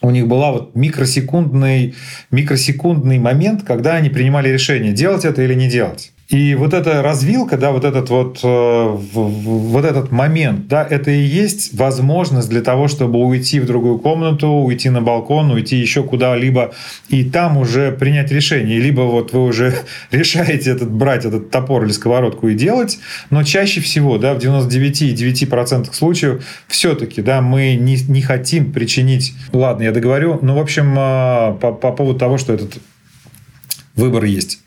у них была вот микросекундный, микросекундный момент, когда они принимали решение, делать это или не делать. И вот эта развилка, да, вот этот вот, э, вот этот момент, да, это и есть возможность для того, чтобы уйти в другую комнату, уйти на балкон, уйти еще куда-либо, и там уже принять решение. Либо вот вы уже решаете этот, брать этот топор или сковородку и делать, но чаще всего, да, в 99,9% случаев все-таки, да, мы не, не хотим причинить... Ладно, я договорю. Ну, в общем, э, по, по поводу того, что этот выбор есть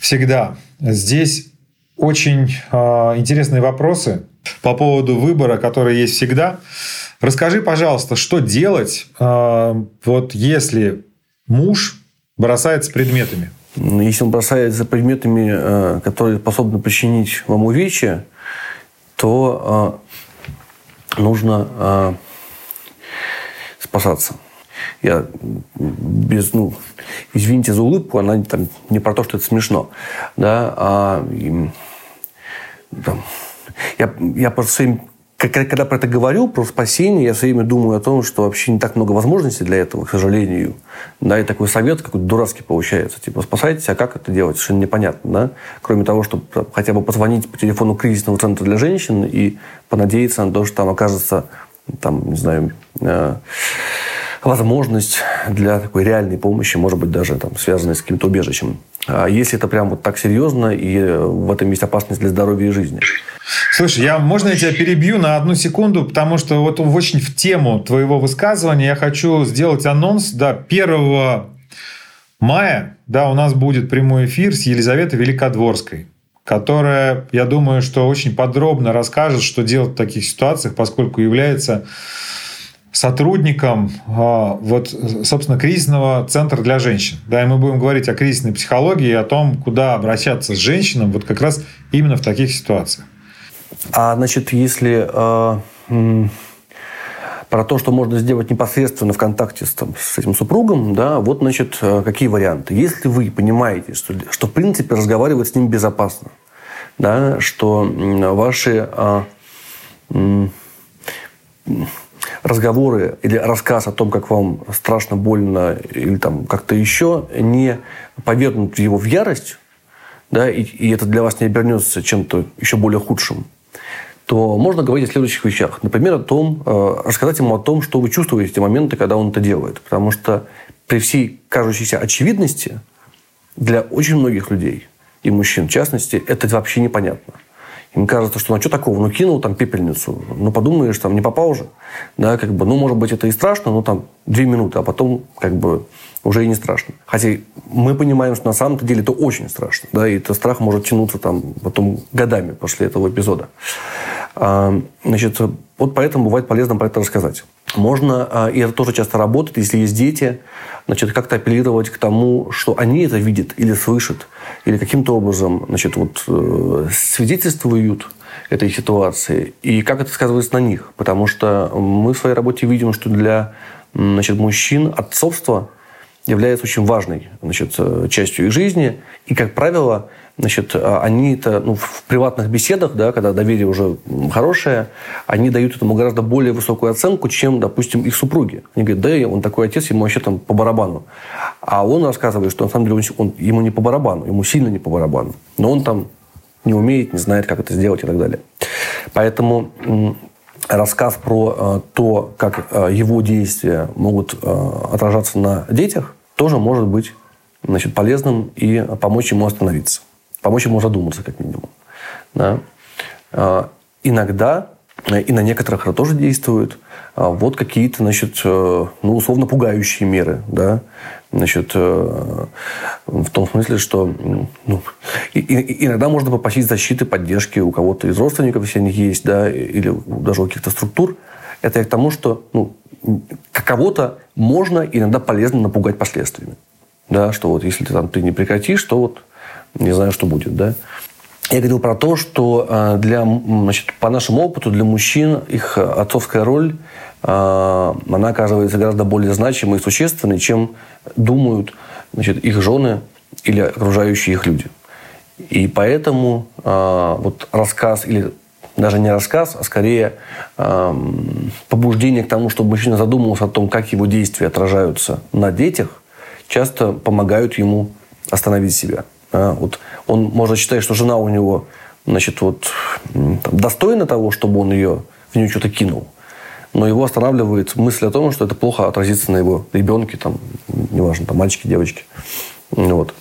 всегда. Здесь очень э, интересные вопросы по поводу выбора, который есть всегда. Расскажи, пожалуйста, что делать, э, вот если муж бросается предметами? Ну, Если он бросается предметами, э, которые способны причинить вам увечья, то э, нужно э, спасаться. Я без, ну, извините за улыбку, она там, не про то, что это смешно, да, а им, там, я, я просто время, как- когда про это говорю, про спасение, я все время думаю о том, что вообще не так много возможностей для этого, к сожалению. Да, и такой совет какой-то дурацкий получается. Типа, спасайтесь, а как это делать? Совершенно непонятно, да? Кроме того, чтобы хотя бы позвонить по телефону кризисного центра для женщин и понадеяться на то, что там окажется, там, не знаю, э, возможность для такой реальной помощи, может быть, даже там, связанной с каким-то убежищем. А если это прям вот так серьезно, и э, в этом есть опасность для здоровья и жизни. Слушай, я, можно я тебя перебью на одну секунду, потому что вот очень в тему твоего высказывания я хочу сделать анонс. Да, 1 мая да, у нас будет прямой эфир с Елизаветой Великодворской, которая, я думаю, что очень подробно расскажет, что делать в таких ситуациях, поскольку является сотрудником а, вот, собственно, кризисного центра для женщин. Да, и мы будем говорить о кризисной психологии и о том, куда обращаться с женщинам вот как раз именно в таких ситуациях. А значит, если э, про то, что можно сделать непосредственно в контакте с, там, с этим супругом, да, вот, значит, э, какие варианты. Если вы понимаете, что, что в принципе разговаривать с ним безопасно, да, что ваши э, м, разговоры или рассказ о том, как вам страшно, больно или там как-то еще, не повергнут его в ярость, да, и, и это для вас не обернется чем-то еще более худшим, то можно говорить о следующих вещах. Например, о том, э, рассказать ему о том, что вы чувствуете в те моменты, когда он это делает. Потому что при всей кажущейся очевидности для очень многих людей, и мужчин в частности, это вообще непонятно. Им кажется, что ну а что такого, ну кинул там пепельницу, ну подумаешь, там не попал же. Да, как бы, ну может быть это и страшно, но там две минуты, а потом как бы уже и не страшно. Хотя мы понимаем, что на самом-то деле это очень страшно. Да, и этот страх может тянуться там потом годами после этого эпизода. А, Значит, вот поэтому бывает полезно про это рассказать. Можно, а, и это тоже часто работает, если есть дети, значит, как-то апеллировать к тому, что они это видят или слышат, или каким-то образом значит, вот, э, свидетельствуют этой ситуации, и как это сказывается на них. Потому что мы в своей работе видим, что для значит, мужчин отцовство является очень важной значит, э, частью их жизни. И, как правило, значит, а, они это ну, в приватных беседах, да, когда доверие уже хорошее, они дают этому гораздо более высокую оценку, чем, допустим, их супруги. Они говорят, да, он такой отец, ему вообще там по барабану. А он рассказывает, что на самом деле он, он, ему не по барабану, ему сильно не по барабану. Но он там не умеет, не знает, как это сделать и так далее. Поэтому рассказ про э, то, как э, его действия могут отражаться на детях, тоже может быть значит, полезным и помочь ему остановиться. Помочь ему задуматься, как минимум. Да? Иногда, и на некоторых это тоже действует, вот какие-то, значит, ну, условно пугающие меры. Да? Значит, в том смысле, что ну, иногда можно попросить защиты, поддержки у кого-то из родственников, если они есть, да, или даже у каких-то структур. Это я к тому, что ну, кого-то можно иногда полезно напугать последствиями. Да, что вот если ты, там, ты не прекратишь, то вот не знаю, что будет. Да? Я говорил про то, что а, для, значит, по нашему опыту для мужчин их отцовская роль а, она оказывается гораздо более значимой и существенной, чем думают значит, их жены или окружающие их люди. И поэтому э, вот рассказ или даже не рассказ, а скорее побуждение к тому, чтобы мужчина задумывался о том, как его действия отражаются на детях, часто помогают ему остановить себя. А, вот он может считать, что жена у него значит, вот, там, достойна того, чтобы он ее в нее что-то кинул. Но его останавливает мысль о том, что это плохо отразится на его ребенке, там, неважно, там, мальчики, девочки. Вот.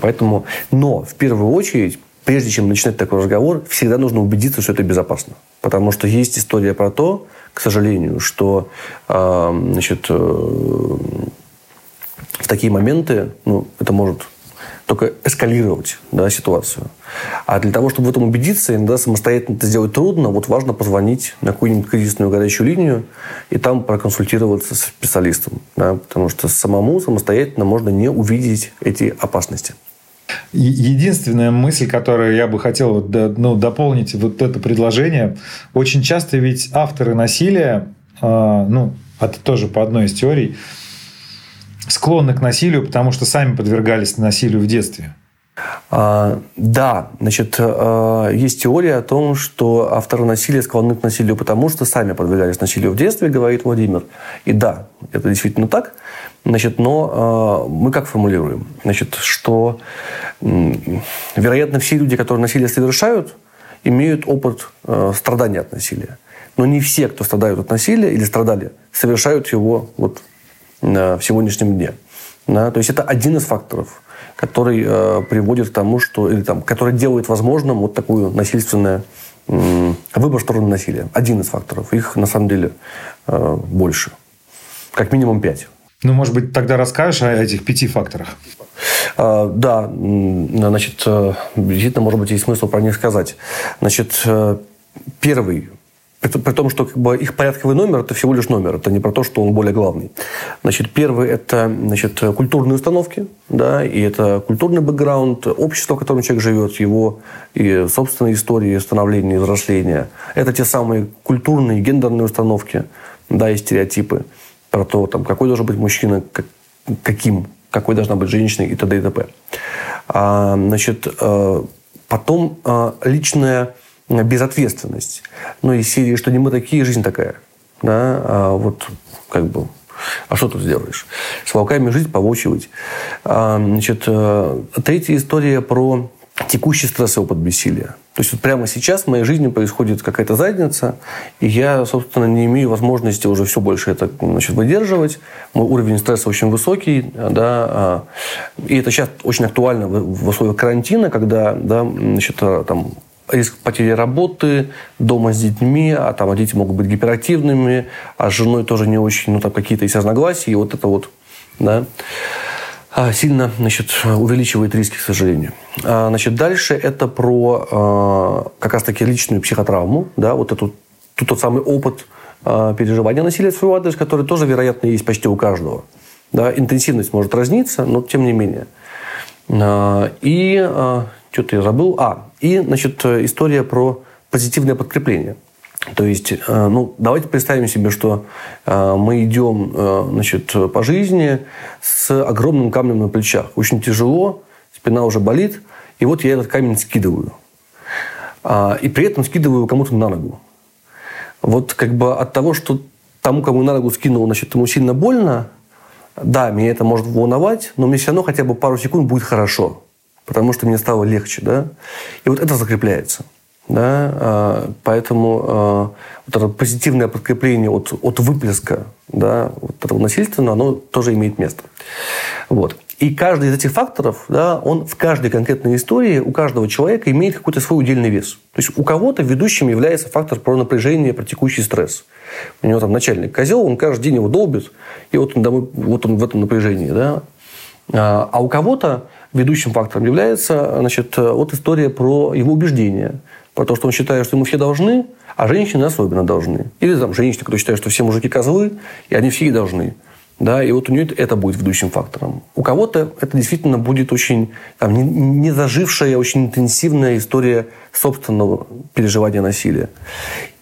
Поэтому, но в первую очередь, прежде чем начинать такой разговор, всегда нужно убедиться, что это безопасно. Потому что есть история про то, к сожалению, что э, значит, э, в такие моменты ну, это может только эскалировать да, ситуацию. А для того, чтобы в этом убедиться, иногда самостоятельно это сделать трудно. Вот важно позвонить на какую-нибудь кризисную горячую линию и там проконсультироваться с специалистом. Да, потому что самому самостоятельно можно не увидеть эти опасности. Единственная мысль, которую я бы хотел ну, дополнить вот это предложение, очень часто ведь авторы насилия, а, ну, это тоже по одной из теорий, склонны к насилию, потому что сами подвергались насилию в детстве. А, да, значит, а, есть теория о том, что авторы насилия склонны к насилию, потому что сами подвергались насилию в детстве, говорит Владимир. И да, это действительно так. Значит, но а, мы как формулируем? Значит, что, вероятно, все люди, которые насилие совершают, имеют опыт страдания от насилия. Но не все, кто страдают от насилия или страдали, совершают его вот в сегодняшнем дне. Да? То есть это один из факторов, который э, приводит к тому, что или там, который делает возможным вот такую насильственное э, выбор стороны насилия. Один из факторов. Их на самом деле э, больше. Как минимум пять. Ну, может быть, тогда расскажешь о этих пяти факторах? А, да, значит, э, действительно, может быть, есть смысл про них сказать. Значит, э, первый при, при том, что как бы, их порядковый номер – это всего лишь номер, это не про то, что он более главный. Значит, первый – это значит, культурные установки, да, и это культурный бэкграунд, общество, в котором человек живет, его и собственная история становления и взросления. Это те самые культурные, гендерные установки, да, и стереотипы про то, там, какой должен быть мужчина, как, каким, какой должна быть женщина и т.д. и т.п. А, значит, э, потом э, личная безответственность. Ну, из серии, что не мы такие, жизнь такая. Да? А вот как бы а что тут сделаешь? С волками жить, повочивать. А, значит, э, третья история про текущий стресс опыт бессилия. То есть вот прямо сейчас в моей жизни происходит какая-то задница, и я, собственно, не имею возможности уже все больше это значит, выдерживать. Мой уровень стресса очень высокий, да, а, и это сейчас очень актуально в условиях карантина, когда да, значит, там, риск потери работы, дома с детьми, а там а дети могут быть гиперактивными, а с женой тоже не очень, ну там какие-то есть разногласия, и вот это вот, да, а, сильно, значит, увеличивает риски, к сожалению. А, значит, дальше это про а, как раз-таки личную психотравму, да, вот эту, тут тот самый опыт переживания насилия в свой адрес, который тоже, вероятно, есть почти у каждого. Да, интенсивность может разниться, но тем не менее. И что-то я забыл. А, и, значит, история про позитивное подкрепление. То есть, э, ну, давайте представим себе, что э, мы идем, э, значит, по жизни с огромным камнем на плечах. Очень тяжело, спина уже болит, и вот я этот камень скидываю. А, и при этом скидываю кому-то на ногу. Вот как бы от того, что тому, кому на ногу скинул, значит, ему сильно больно, да, меня это может волновать, но мне все равно хотя бы пару секунд будет хорошо, потому что мне стало легче, да. И вот это закрепляется. Да? А, поэтому а, вот это позитивное подкрепление от, от выплеска да, вот этого насильственного, оно тоже имеет место. Вот. И каждый из этих факторов, да, он в каждой конкретной истории у каждого человека имеет какой-то свой удельный вес. То есть у кого-то ведущим является фактор про напряжение, про текущий стресс. У него там начальник козел, он каждый день его долбит, и вот он, домой, вот он в этом напряжении. Да? А, а у кого-то ведущим фактором является значит, вот история про его убеждения – про то, что он считает, что ему все должны, а женщины особенно должны. Или там женщины, которые считают, что все мужики козлы, и они все и должны. Да, и вот у нее это будет ведущим фактором. У кого-то это действительно будет очень там, не, зажившая, очень интенсивная история собственного переживания насилия.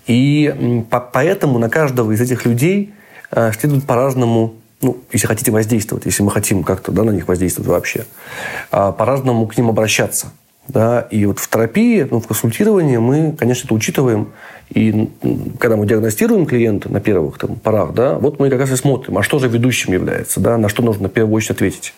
И по, поэтому на каждого из этих людей э, следует по-разному ну, если хотите воздействовать, если мы хотим как-то да, на них воздействовать вообще, э, по-разному к ним обращаться. Да? И вот в терапии, ну, в консультировании мы, конечно, это учитываем. И когда мы диагностируем клиента на первых там, порах, да, вот мы как раз и смотрим, а что же ведущим является, да, на что нужно в первую очередь ответить.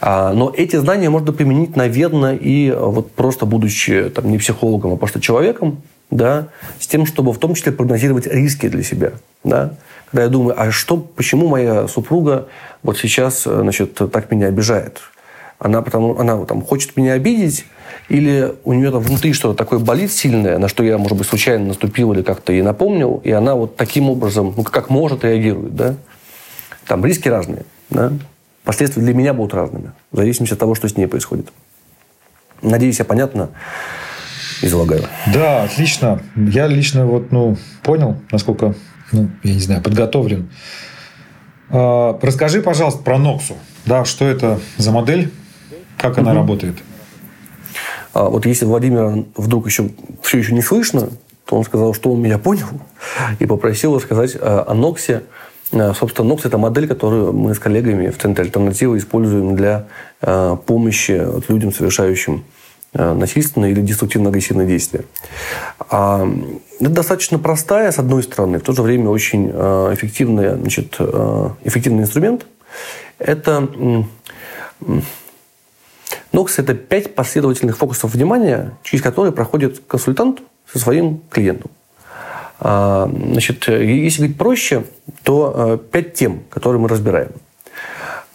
А, но эти знания можно применить, наверное, и вот просто будучи там, не психологом, а просто человеком, да, с тем, чтобы в том числе прогнозировать риски для себя. Да? Когда я думаю, а что, почему моя супруга вот сейчас значит, так меня обижает? Она, потому, она там, хочет меня обидеть, или у нее там внутри что-то такое болит сильное, на что я, может быть, случайно наступил или как-то ей напомнил, и она вот таким образом, ну, как может, реагирует, да? Там риски разные, да? Последствия для меня будут разными, в зависимости от того, что с ней происходит. Надеюсь, я понятно излагаю. Да, отлично. Я лично вот, ну, понял, насколько, ну, я не знаю, подготовлен. А, расскажи, пожалуйста, про Ноксу. Да, что это за модель? Как она угу. работает? А вот если Владимира вдруг еще все еще не слышно, то он сказал, что он меня понял, и попросил рассказать о Ноксе. А, собственно, Нокс – это модель, которую мы с коллегами в Центре альтернативы используем для а, помощи людям, совершающим а, насильственные или деструктивно-агрессивные действия. Это достаточно простая, с одной стороны, в то же время очень эффективный, значит, эффективный инструмент. Это Нокс – это пять последовательных фокусов внимания, через которые проходит консультант со своим клиентом. А, значит, если говорить проще, то а, пять тем, которые мы разбираем.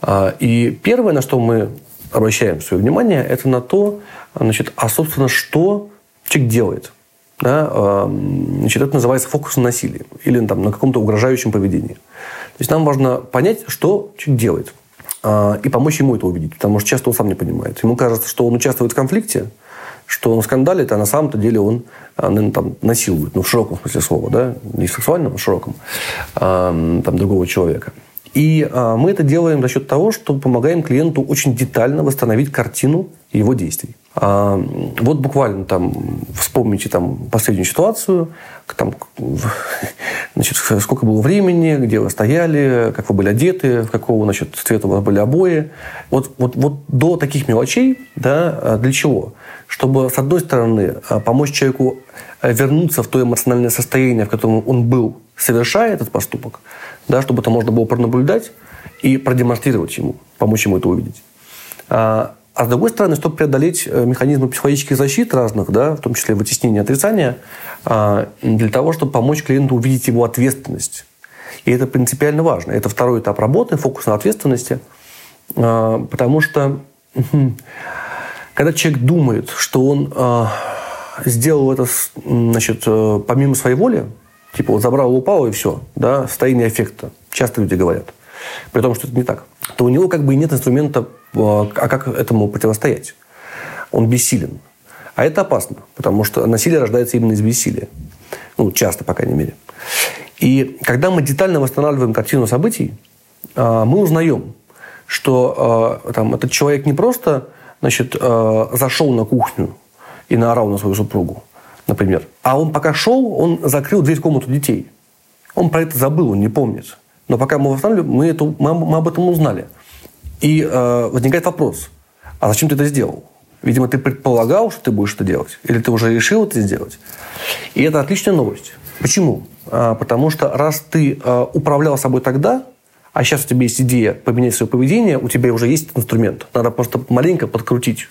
А, и первое, на что мы обращаем свое внимание, это на то, значит, а, собственно, что человек делает. Да? Значит, это называется фокус на насилии или там, на каком-то угрожающем поведении. То есть нам важно понять, что человек делает. А, и помочь ему это увидеть. Потому что часто он сам не понимает. Ему кажется, что он участвует в конфликте, что он скандалит, а на самом-то деле он а, наверное, там, насилует, ну, в широком смысле слова, да, не сексуальном, а в широком, там, другого человека. И мы это делаем за счет того, что помогаем клиенту очень детально восстановить картину его действий. А, вот буквально там вспомните там последнюю ситуацию, там, значит, сколько было времени, где вы стояли, как вы были одеты, в какого значит, цвета у вас были обои. Вот, вот, вот до таких мелочей, да, а для чего? Чтобы, с одной стороны, а, помочь человеку вернуться в то эмоциональное состояние, в котором он был, совершая этот поступок, да, чтобы это можно было пронаблюдать и продемонстрировать ему, помочь ему это увидеть. А с другой стороны, чтобы преодолеть э, механизмы психологических защит разных, да, в том числе вытеснение отрицания, а, для того, чтобы помочь клиенту увидеть его ответственность. И это принципиально важно. Это второй этап работы, фокус на ответственности. А, потому что когда человек думает, что он а, сделал это значит, э, помимо своей воли, типа вот забрал, упал и все, да, состояние эффекта. Часто люди говорят. При том, что это не так. То у него как бы и нет инструмента а, а как этому противостоять? Он бессилен. А это опасно, потому что насилие рождается именно из бессилия. Ну, часто, по крайней мере. И когда мы детально восстанавливаем картину событий, а, мы узнаем, что а, там, этот человек не просто значит, зашел на кухню и наорал на свою супругу, например, а он пока шел, он закрыл дверь в комнату детей. Он про это забыл, он не помнит. Но пока мы восстанавливаем, мы, это, мы, мы об этом узнали. И э, возникает вопрос, а зачем ты это сделал? Видимо, ты предполагал, что ты будешь это делать, или ты уже решил это сделать. И это отличная новость. Почему? А, потому что раз ты а, управлял собой тогда, а сейчас у тебя есть идея поменять свое поведение, у тебя уже есть инструмент. Надо просто маленько подкрутить,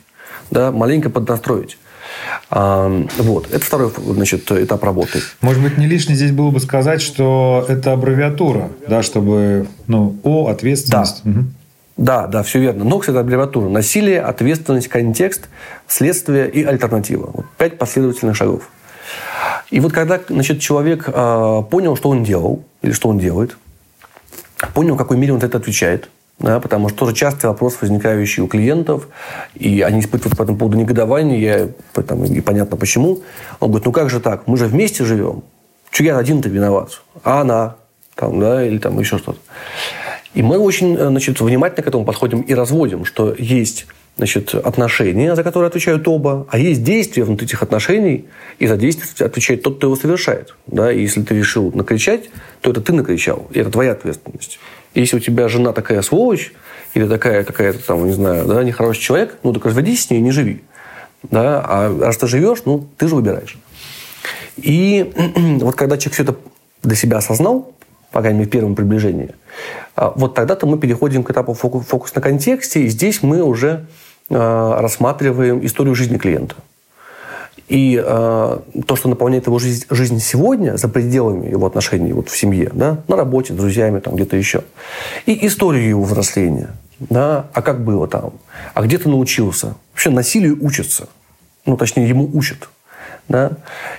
да, маленько поднастроить. А, вот. Это второй значит, этап работы. Может быть, не лишне здесь было бы сказать, что это аббревиатура, да, чтобы ну, О, ответственность. Да. Угу. Да, да, все верно. НОКС – это аббревиатура. Насилие, ответственность, контекст, следствие и альтернатива. Вот пять последовательных шагов. И вот когда значит, человек э, понял, что он делал, или что он делает, понял, в какой мере он это отвечает, да, потому что тоже частый вопрос, возникающий у клиентов, и они испытывают по этому поводу негодование, там, и понятно почему. Он говорит, ну как же так, мы же вместе живем, что я один-то виноват, а она, там, да, или там еще что-то. И мы очень э, значит, внимательно к этому подходим и разводим, что есть значит, отношения, за которые отвечают оба, а есть действия внутри этих отношений, и за действие отвечает тот, кто его совершает. Да? И если ты решил накричать, то это ты накричал, и это твоя ответственность. Если у тебя жена такая сволочь, или такая какая-то там, не знаю, да, нехороший человек, ну так разведись с ней не живи. Да? А раз ты живешь, ну, ты же выбираешь. И вот когда человек все это для себя осознал, по крайней мере, в первом приближении, а, вот тогда-то мы переходим к этапу фокус на контексте, и здесь мы уже а, рассматриваем историю жизни клиента. И э, то, что наполняет его жизнь, жизнь сегодня, за пределами его отношений вот в семье, да, на работе, с друзьями, там где-то еще. И историю его взросления. Да, а как было там? А где ты научился? Вообще насилию учатся. Ну, точнее, ему учат. Да?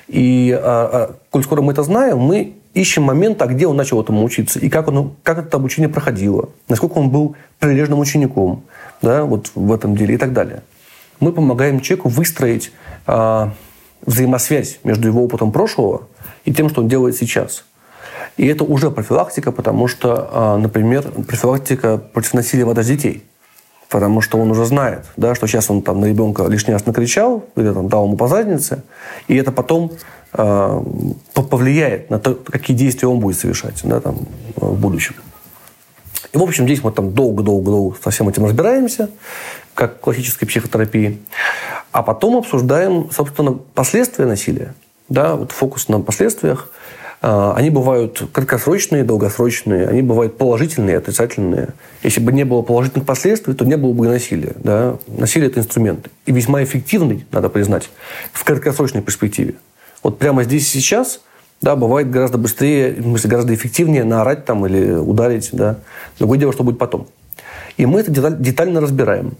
И а, а, коль скоро мы это знаем, мы ищем момент, а где он начал этому учиться, и как, он, как это обучение проходило, насколько он был прилежным учеником да, вот в этом деле и так далее. Мы помогаем человеку выстроить э, взаимосвязь между его опытом прошлого и тем, что он делает сейчас. И это уже профилактика, потому что, э, например, профилактика против насилия в адрес детей. Потому что он уже знает, да, что сейчас он там на ребенка лишний раз накричал, или там, дал ему по заднице, и это потом э, повлияет на то, какие действия он будет совершать да, там, в будущем. И, в общем, здесь мы там долго-долго-долго со всем этим разбираемся, как классической психотерапии. А потом обсуждаем, собственно, последствия насилия. Да, вот фокус на последствиях. А, они бывают краткосрочные, долгосрочные, они бывают положительные, отрицательные. Если бы не было положительных последствий, то не было бы насилия. Да? Насилие – это инструмент. И весьма эффективный, надо признать, в краткосрочной перспективе. Вот прямо здесь и сейчас да, бывает гораздо быстрее, в смысле, гораздо эффективнее наорать там или ударить. Да. Другое дело, что будет потом. И мы это детально разбираем.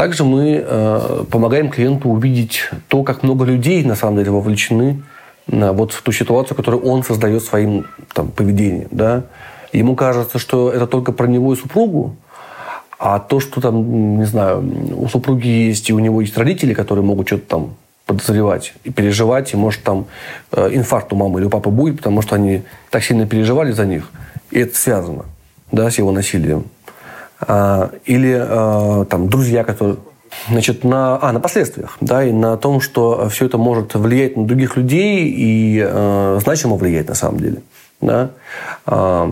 Также мы э, помогаем клиенту увидеть то, как много людей на самом деле вовлечены на, вот в ту ситуацию, которую он создает своим там, поведением. Да? Ему кажется, что это только про него и супругу, а то, что там, не знаю, у супруги есть и у него есть родители, которые могут что-то там подозревать и переживать, и может там э, инфаркт у мамы или у папы будет, потому что они так сильно переживали за них, и это связано да, с его насилием. А, или а, там друзья, которые Значит, на, а, на последствиях, да, и на том, что все это может влиять на других людей и э, значимо влиять на самом деле. Да? Э,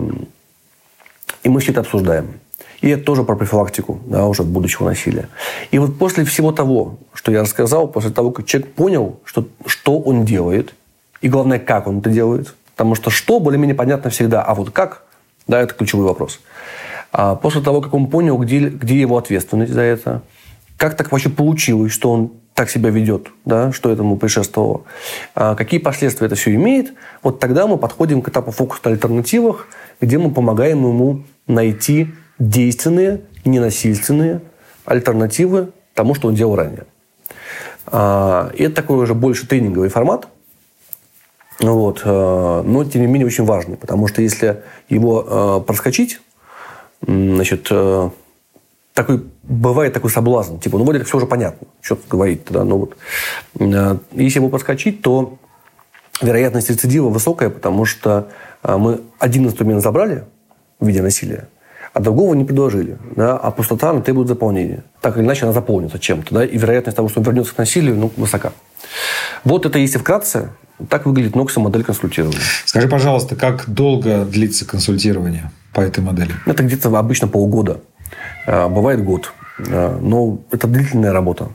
и мы все это обсуждаем. И это тоже про профилактику, да, уже будущего насилия. И вот после всего того, что я рассказал, после того, как человек понял, что, что он делает, и главное, как он это делает, потому что что более-менее понятно всегда, а вот как, да, это ключевой вопрос. А после того, как он понял, где, где его ответственность за это, как так вообще получилось, что он так себя ведет, да, что этому предшествовало, а какие последствия это все имеет, вот тогда мы подходим к этапу фокуса на альтернативах, где мы помогаем ему найти действенные, ненасильственные альтернативы тому, что он делал ранее. А, и это такой уже больше тренинговый формат, вот, а, но тем не менее очень важный, потому что если его а, проскочить, значит, такой, бывает такой соблазн, типа, ну, вроде все уже понятно, что тут говорить тогда, но вот, если его проскочить, то вероятность рецидива высокая, потому что мы один инструмент забрали в виде насилия, а другого не предложили. Да? А пустота она требует заполнения. Так или иначе она заполнится чем-то. Да? И вероятность того, что он вернется к насилию, ну, высока. Вот это, если вкратце, так выглядит Нокса модель консультирования. Скажи, пожалуйста, как долго длится консультирование по этой модели? Это где-то обычно полгода. А, бывает год. А, но это длительная работа.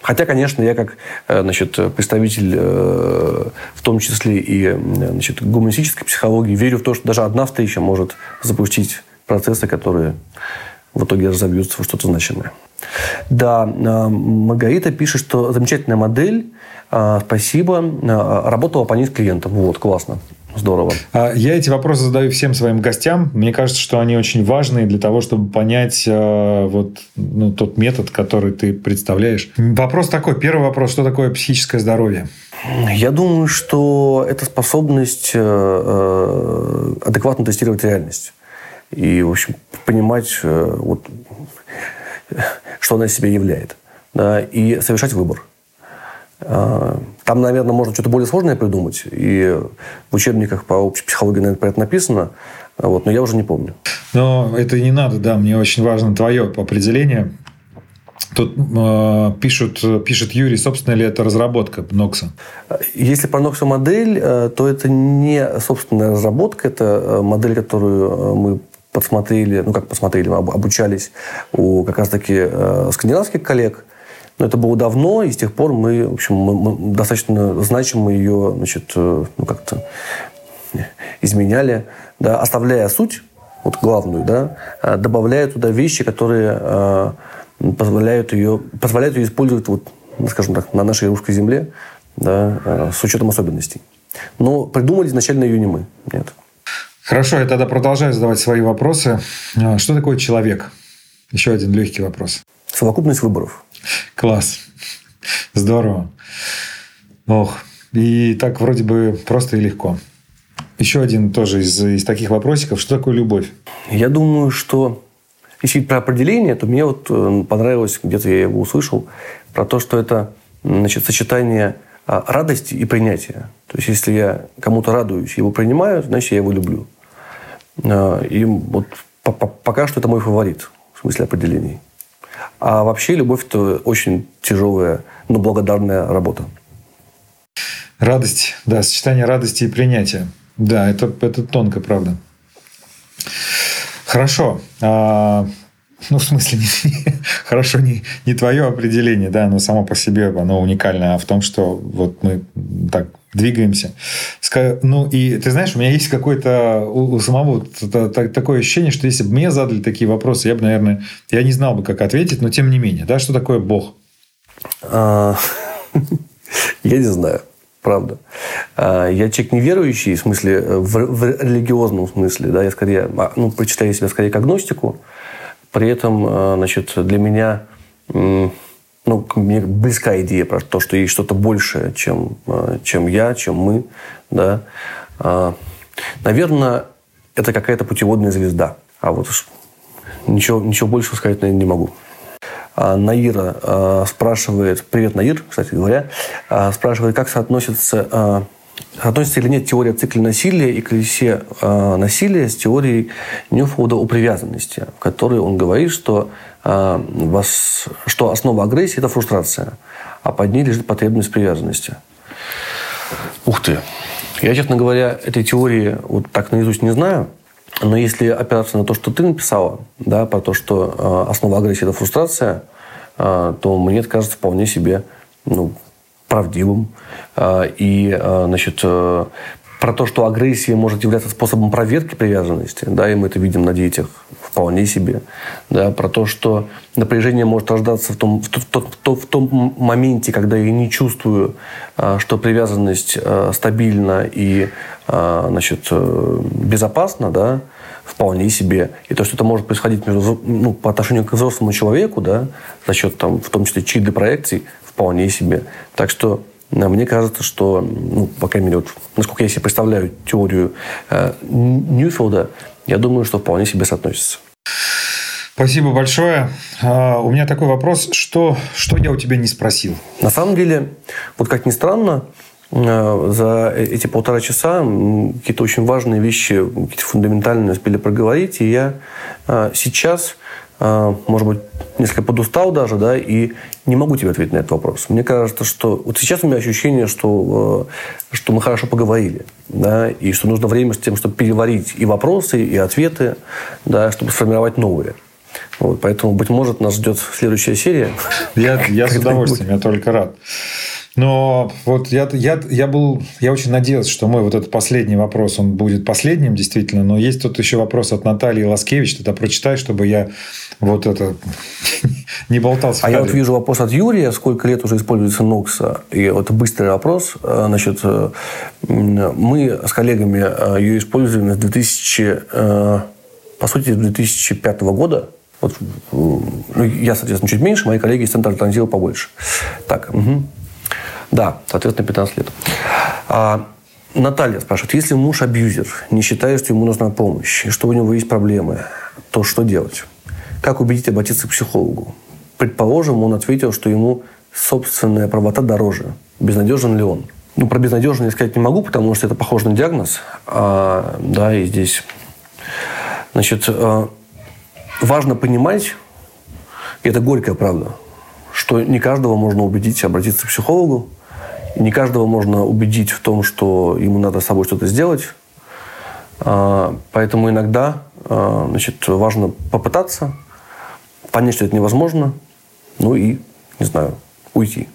Хотя, конечно, я как э, значит, представитель, э, в том числе и значит, гуманистической психологии, верю в то, что даже одна встреча может запустить процессы, которые в итоге разобьются в что-то значимое. Да, э, Маргарита пишет, что замечательная модель, спасибо, работала по ней с клиентом. Вот, классно. Здорово. А, я эти вопросы задаю всем своим гостям. Мне кажется, что они очень важные для того, чтобы понять э, вот ну, тот метод, который ты представляешь. Вопрос такой. Первый вопрос. Что такое психическое здоровье? Я думаю, что это способность э, э, адекватно тестировать реальность. И, в общем, понимать, вот, что она из себя являет. Да, и совершать выбор. А, там, наверное, можно что-то более сложное придумать. И в учебниках по общей психологии, наверное, про это написано. Вот, но я уже не помню. Но это не надо, да. Мне очень важно твое определение. Тут э, пишут, пишет Юрий, собственно ли это разработка Нокса? Если про Нокса модель, э, то это не собственная разработка, это э, модель, которую э, мы подсмотрели, ну как посмотрели, мы обучались у как раз-таки э, скандинавских коллег. Но это было давно, и с тех пор мы, в общем, мы, мы достаточно значимо ее, значит, э, ну, как-то изменяли, да, оставляя суть, вот главную, да, а добавляя туда вещи, которые э, позволяют ее, позволяют ее использовать, вот, скажем так, на нашей русской земле, да, э, с учетом особенностей. Но придумали изначально ее не мы. Нет. Хорошо, я тогда продолжаю задавать свои вопросы. А, что такое человек? Еще один легкий вопрос. Совокупность выборов. Класс. Здорово. Ох. И так вроде бы просто и легко. Еще один тоже из, из таких вопросиков. Что такое любовь? Я думаю, что если про определение, то мне вот э, понравилось, где-то я его услышал, про то, что это значит, сочетание а, радости и принятия. То есть, если я кому-то радуюсь, его принимаю, значит, я его люблю. А, и вот пока что это мой фаворит в смысле определений. А вообще любовь – это очень тяжелая, но благодарная работа. Радость, да, сочетание радости и принятия. Да, это, это тонко, правда. Хорошо. Ну, в смысле, не, не, хорошо, не, не твое определение, да, но само по себе оно уникальное, а в том, что вот мы так двигаемся. Ну, и ты знаешь, у меня есть какое-то у, у самого такое ощущение, что если бы мне задали такие вопросы, я бы, наверное, я не знал бы, как ответить, но тем не менее, да, что такое Бог? А, я не знаю, правда. А, я человек неверующий, в смысле, в, в религиозном смысле, да, я скорее, а, ну, прочитаю себя скорее как агностику, при этом, значит, для меня ну, мне близка идея про то, что есть что-то большее, чем, э, чем я, чем мы. Да? А, наверное, это какая-то путеводная звезда. А вот ничего, ничего больше сказать, наверное, не могу. А Наира а, спрашивает, привет, Наир, кстати говоря, спрашивает, как соотносится относится или нет теория цикла насилия и колесе э, насилия с теорией Ньюфолда о привязанности, в которой он говорит, что, э, вас, что основа агрессии – это фрустрация, а под ней лежит потребность привязанности. Ух ты! Я, честно говоря, этой теории вот так наизусть не знаю, но если опираться на то, что ты написала, да, про то, что э, основа агрессии – это фрустрация, э, то мне это кажется вполне себе ну, правдивым. А, и, а, значит, э, про то, что агрессия может являться способом проверки привязанности, да, и мы это видим на детях вполне себе, да, про то, что напряжение может рождаться в том, в, в, в, в том моменте, когда я не чувствую, а, что привязанность стабильна и значит, э, безопасна, да, вполне себе. И то, что это может происходить между, ну, по отношению к взрослому человеку, да, за счет, там, в том числе, чьи проекций, вполне себе. Так что э, мне кажется, что, ну, по крайней мере, вот, насколько я себе представляю теорию э, Ньюфилда, я думаю, что вполне себе соотносится. Спасибо большое. А, у меня такой вопрос. Что, что я у тебя не спросил? На самом деле, вот как ни странно, э, за эти полтора часа какие-то очень важные вещи, какие-то фундаментальные успели проговорить. И я э, сейчас может быть, несколько подустал даже, да, и не могу тебе ответить на этот вопрос. Мне кажется, что вот сейчас у меня ощущение, что, э, что мы хорошо поговорили, да, и что нужно время с тем, чтобы переварить и вопросы, и ответы, да, чтобы сформировать новые. Вот, поэтому, быть может, нас ждет следующая серия. Я, я с удовольствием, я только рад. Но вот я, я, я был, я очень надеялся, что мой вот этот последний вопрос, он будет последним, действительно. Но есть тут еще вопрос от Натальи Ласкевич. Тогда прочитай, чтобы я вот это не болтался. А я вот вижу вопрос от Юрия, сколько лет уже используется Nox. И это быстрый вопрос. Э, значит, э, мы с коллегами э, ее используем с 2000, по сути, с 2005 года. Вот, ну, я, соответственно, чуть меньше, мои коллеги из Центра Транзила побольше. Так, угу. Да, соответственно, 15 лет. А, Наталья спрашивает, если муж абьюзер, не считает, что ему нужна помощь, и что у него есть проблемы, то что делать? Как убедить обратиться к психологу? Предположим, он ответил, что ему собственная правота дороже. Безнадежен ли он? Ну, про безнадежность сказать не могу, потому что это похоже на диагноз. А, да, и здесь... Значит, а, важно понимать, и это горькая правда, что не каждого можно убедить обратиться к психологу, не каждого можно убедить в том, что ему надо с собой что-то сделать. А, поэтому иногда а, значит, важно попытаться, понять, что это невозможно, ну и, не знаю, уйти.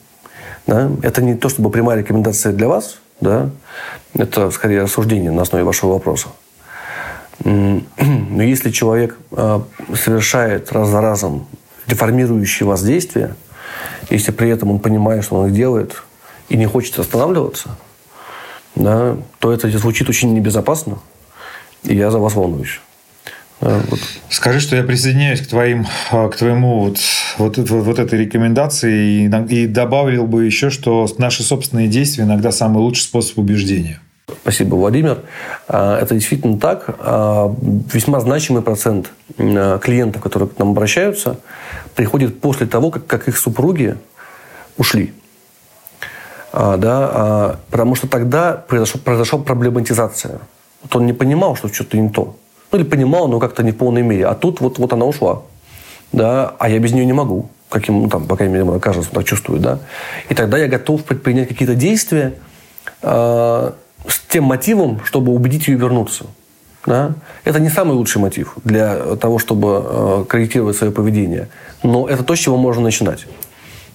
Да? Это не то, чтобы прямая рекомендация для вас, да? это скорее рассуждение на основе вашего вопроса. Но если человек а, совершает раз за разом деформирующие вас действия, если при этом он понимает, что он их делает, и не хочет останавливаться, да, то это звучит очень небезопасно, и я за вас волнуюсь. Да, вот. Скажи, что я присоединяюсь к, твоим, к твоему вот, вот, вот этой рекомендации и, и добавил бы еще, что наши собственные действия иногда самый лучший способ убеждения. Спасибо, Владимир. А, это действительно так. Весьма значимый процент клиентов, которые к нам обращаются, приходит после того, как, как их супруги ушли. А, да, а, потому что тогда произошла, произошла проблематизация. Вот он не понимал, что что-то не то. Ну, или понимал, но как-то не в полной мере. А тут вот, вот она ушла. Да, а я без нее не могу. Каким, ну, там, по крайней мере, кажется, так чувствую. Да? И тогда я готов предпринять какие-то действия э, с тем мотивом, чтобы убедить ее вернуться. Да? Это не самый лучший мотив для того, чтобы э, корректировать свое поведение. Но это то, с чего можно начинать.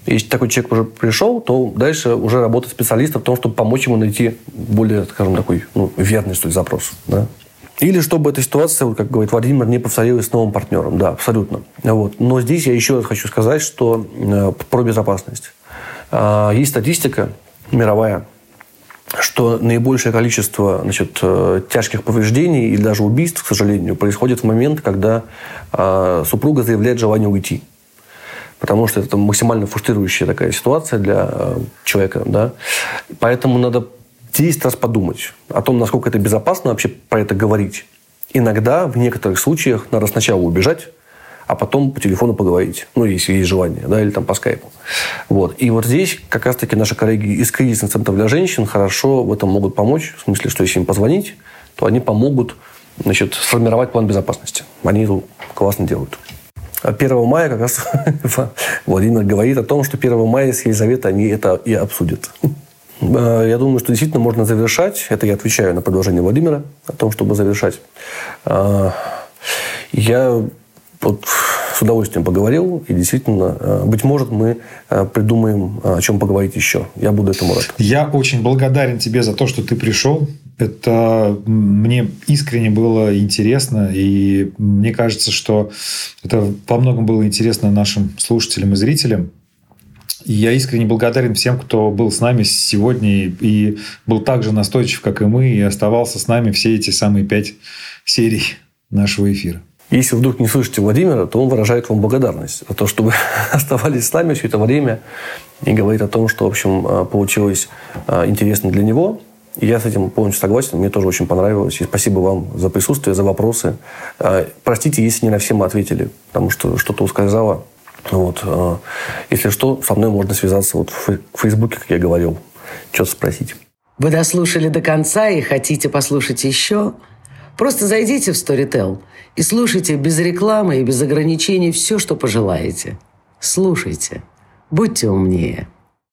Если такой человек уже пришел, то дальше уже работа специалиста в том, чтобы помочь ему найти более, скажем, такой ну, верный что ли, запрос. Да? Или чтобы эта ситуация, как говорит Владимир, не повторилась с новым партнером. Да, абсолютно. Вот. Но здесь я еще раз хочу сказать, что э, про безопасность. Э, есть статистика мировая, что наибольшее количество значит, э, тяжких повреждений или даже убийств, к сожалению, происходит в момент, когда э, супруга заявляет желание уйти потому что это максимально фрустрирующая такая ситуация для э, человека, да. Поэтому надо 10 раз подумать о том, насколько это безопасно вообще про это говорить. Иногда, в некоторых случаях, надо сначала убежать, а потом по телефону поговорить. Ну, если есть желание, да, или там по скайпу. Вот. И вот здесь как раз-таки наши коллеги из кризисных центров для женщин хорошо в этом могут помочь. В смысле, что если им позвонить, то они помогут значит, сформировать план безопасности. Они это классно делают. 1 мая как раз Владимир говорит о том, что 1 мая с Елизаветой они это и обсудят. Э, я думаю, что действительно можно завершать. Это я отвечаю на предложение Владимира о том, чтобы завершать. Э, я вот с удовольствием поговорил. И действительно, э, быть может, мы придумаем, о чем поговорить еще. Я буду этому рад. Я очень благодарен тебе за то, что ты пришел. Это мне искренне было интересно, и мне кажется, что это во многом было интересно нашим слушателям и зрителям. И я искренне благодарен всем, кто был с нами сегодня и был так же настойчив, как и мы, и оставался с нами все эти самые пять серий нашего эфира. Если вдруг не слышите Владимира, то он выражает вам благодарность за то, что вы оставались с нами все это время и говорит о том, что, в общем, а, получилось а, интересно для него, я с этим полностью согласен. Мне тоже очень понравилось. И спасибо вам за присутствие, за вопросы. А, простите, если не на все мы ответили, потому что что-то ускользало. Вот. А, если что, со мной можно связаться вот в Фейсбуке, как я говорил, что-то спросить. Вы дослушали до конца и хотите послушать еще? Просто зайдите в Storytel и слушайте без рекламы и без ограничений все, что пожелаете. Слушайте. Будьте умнее.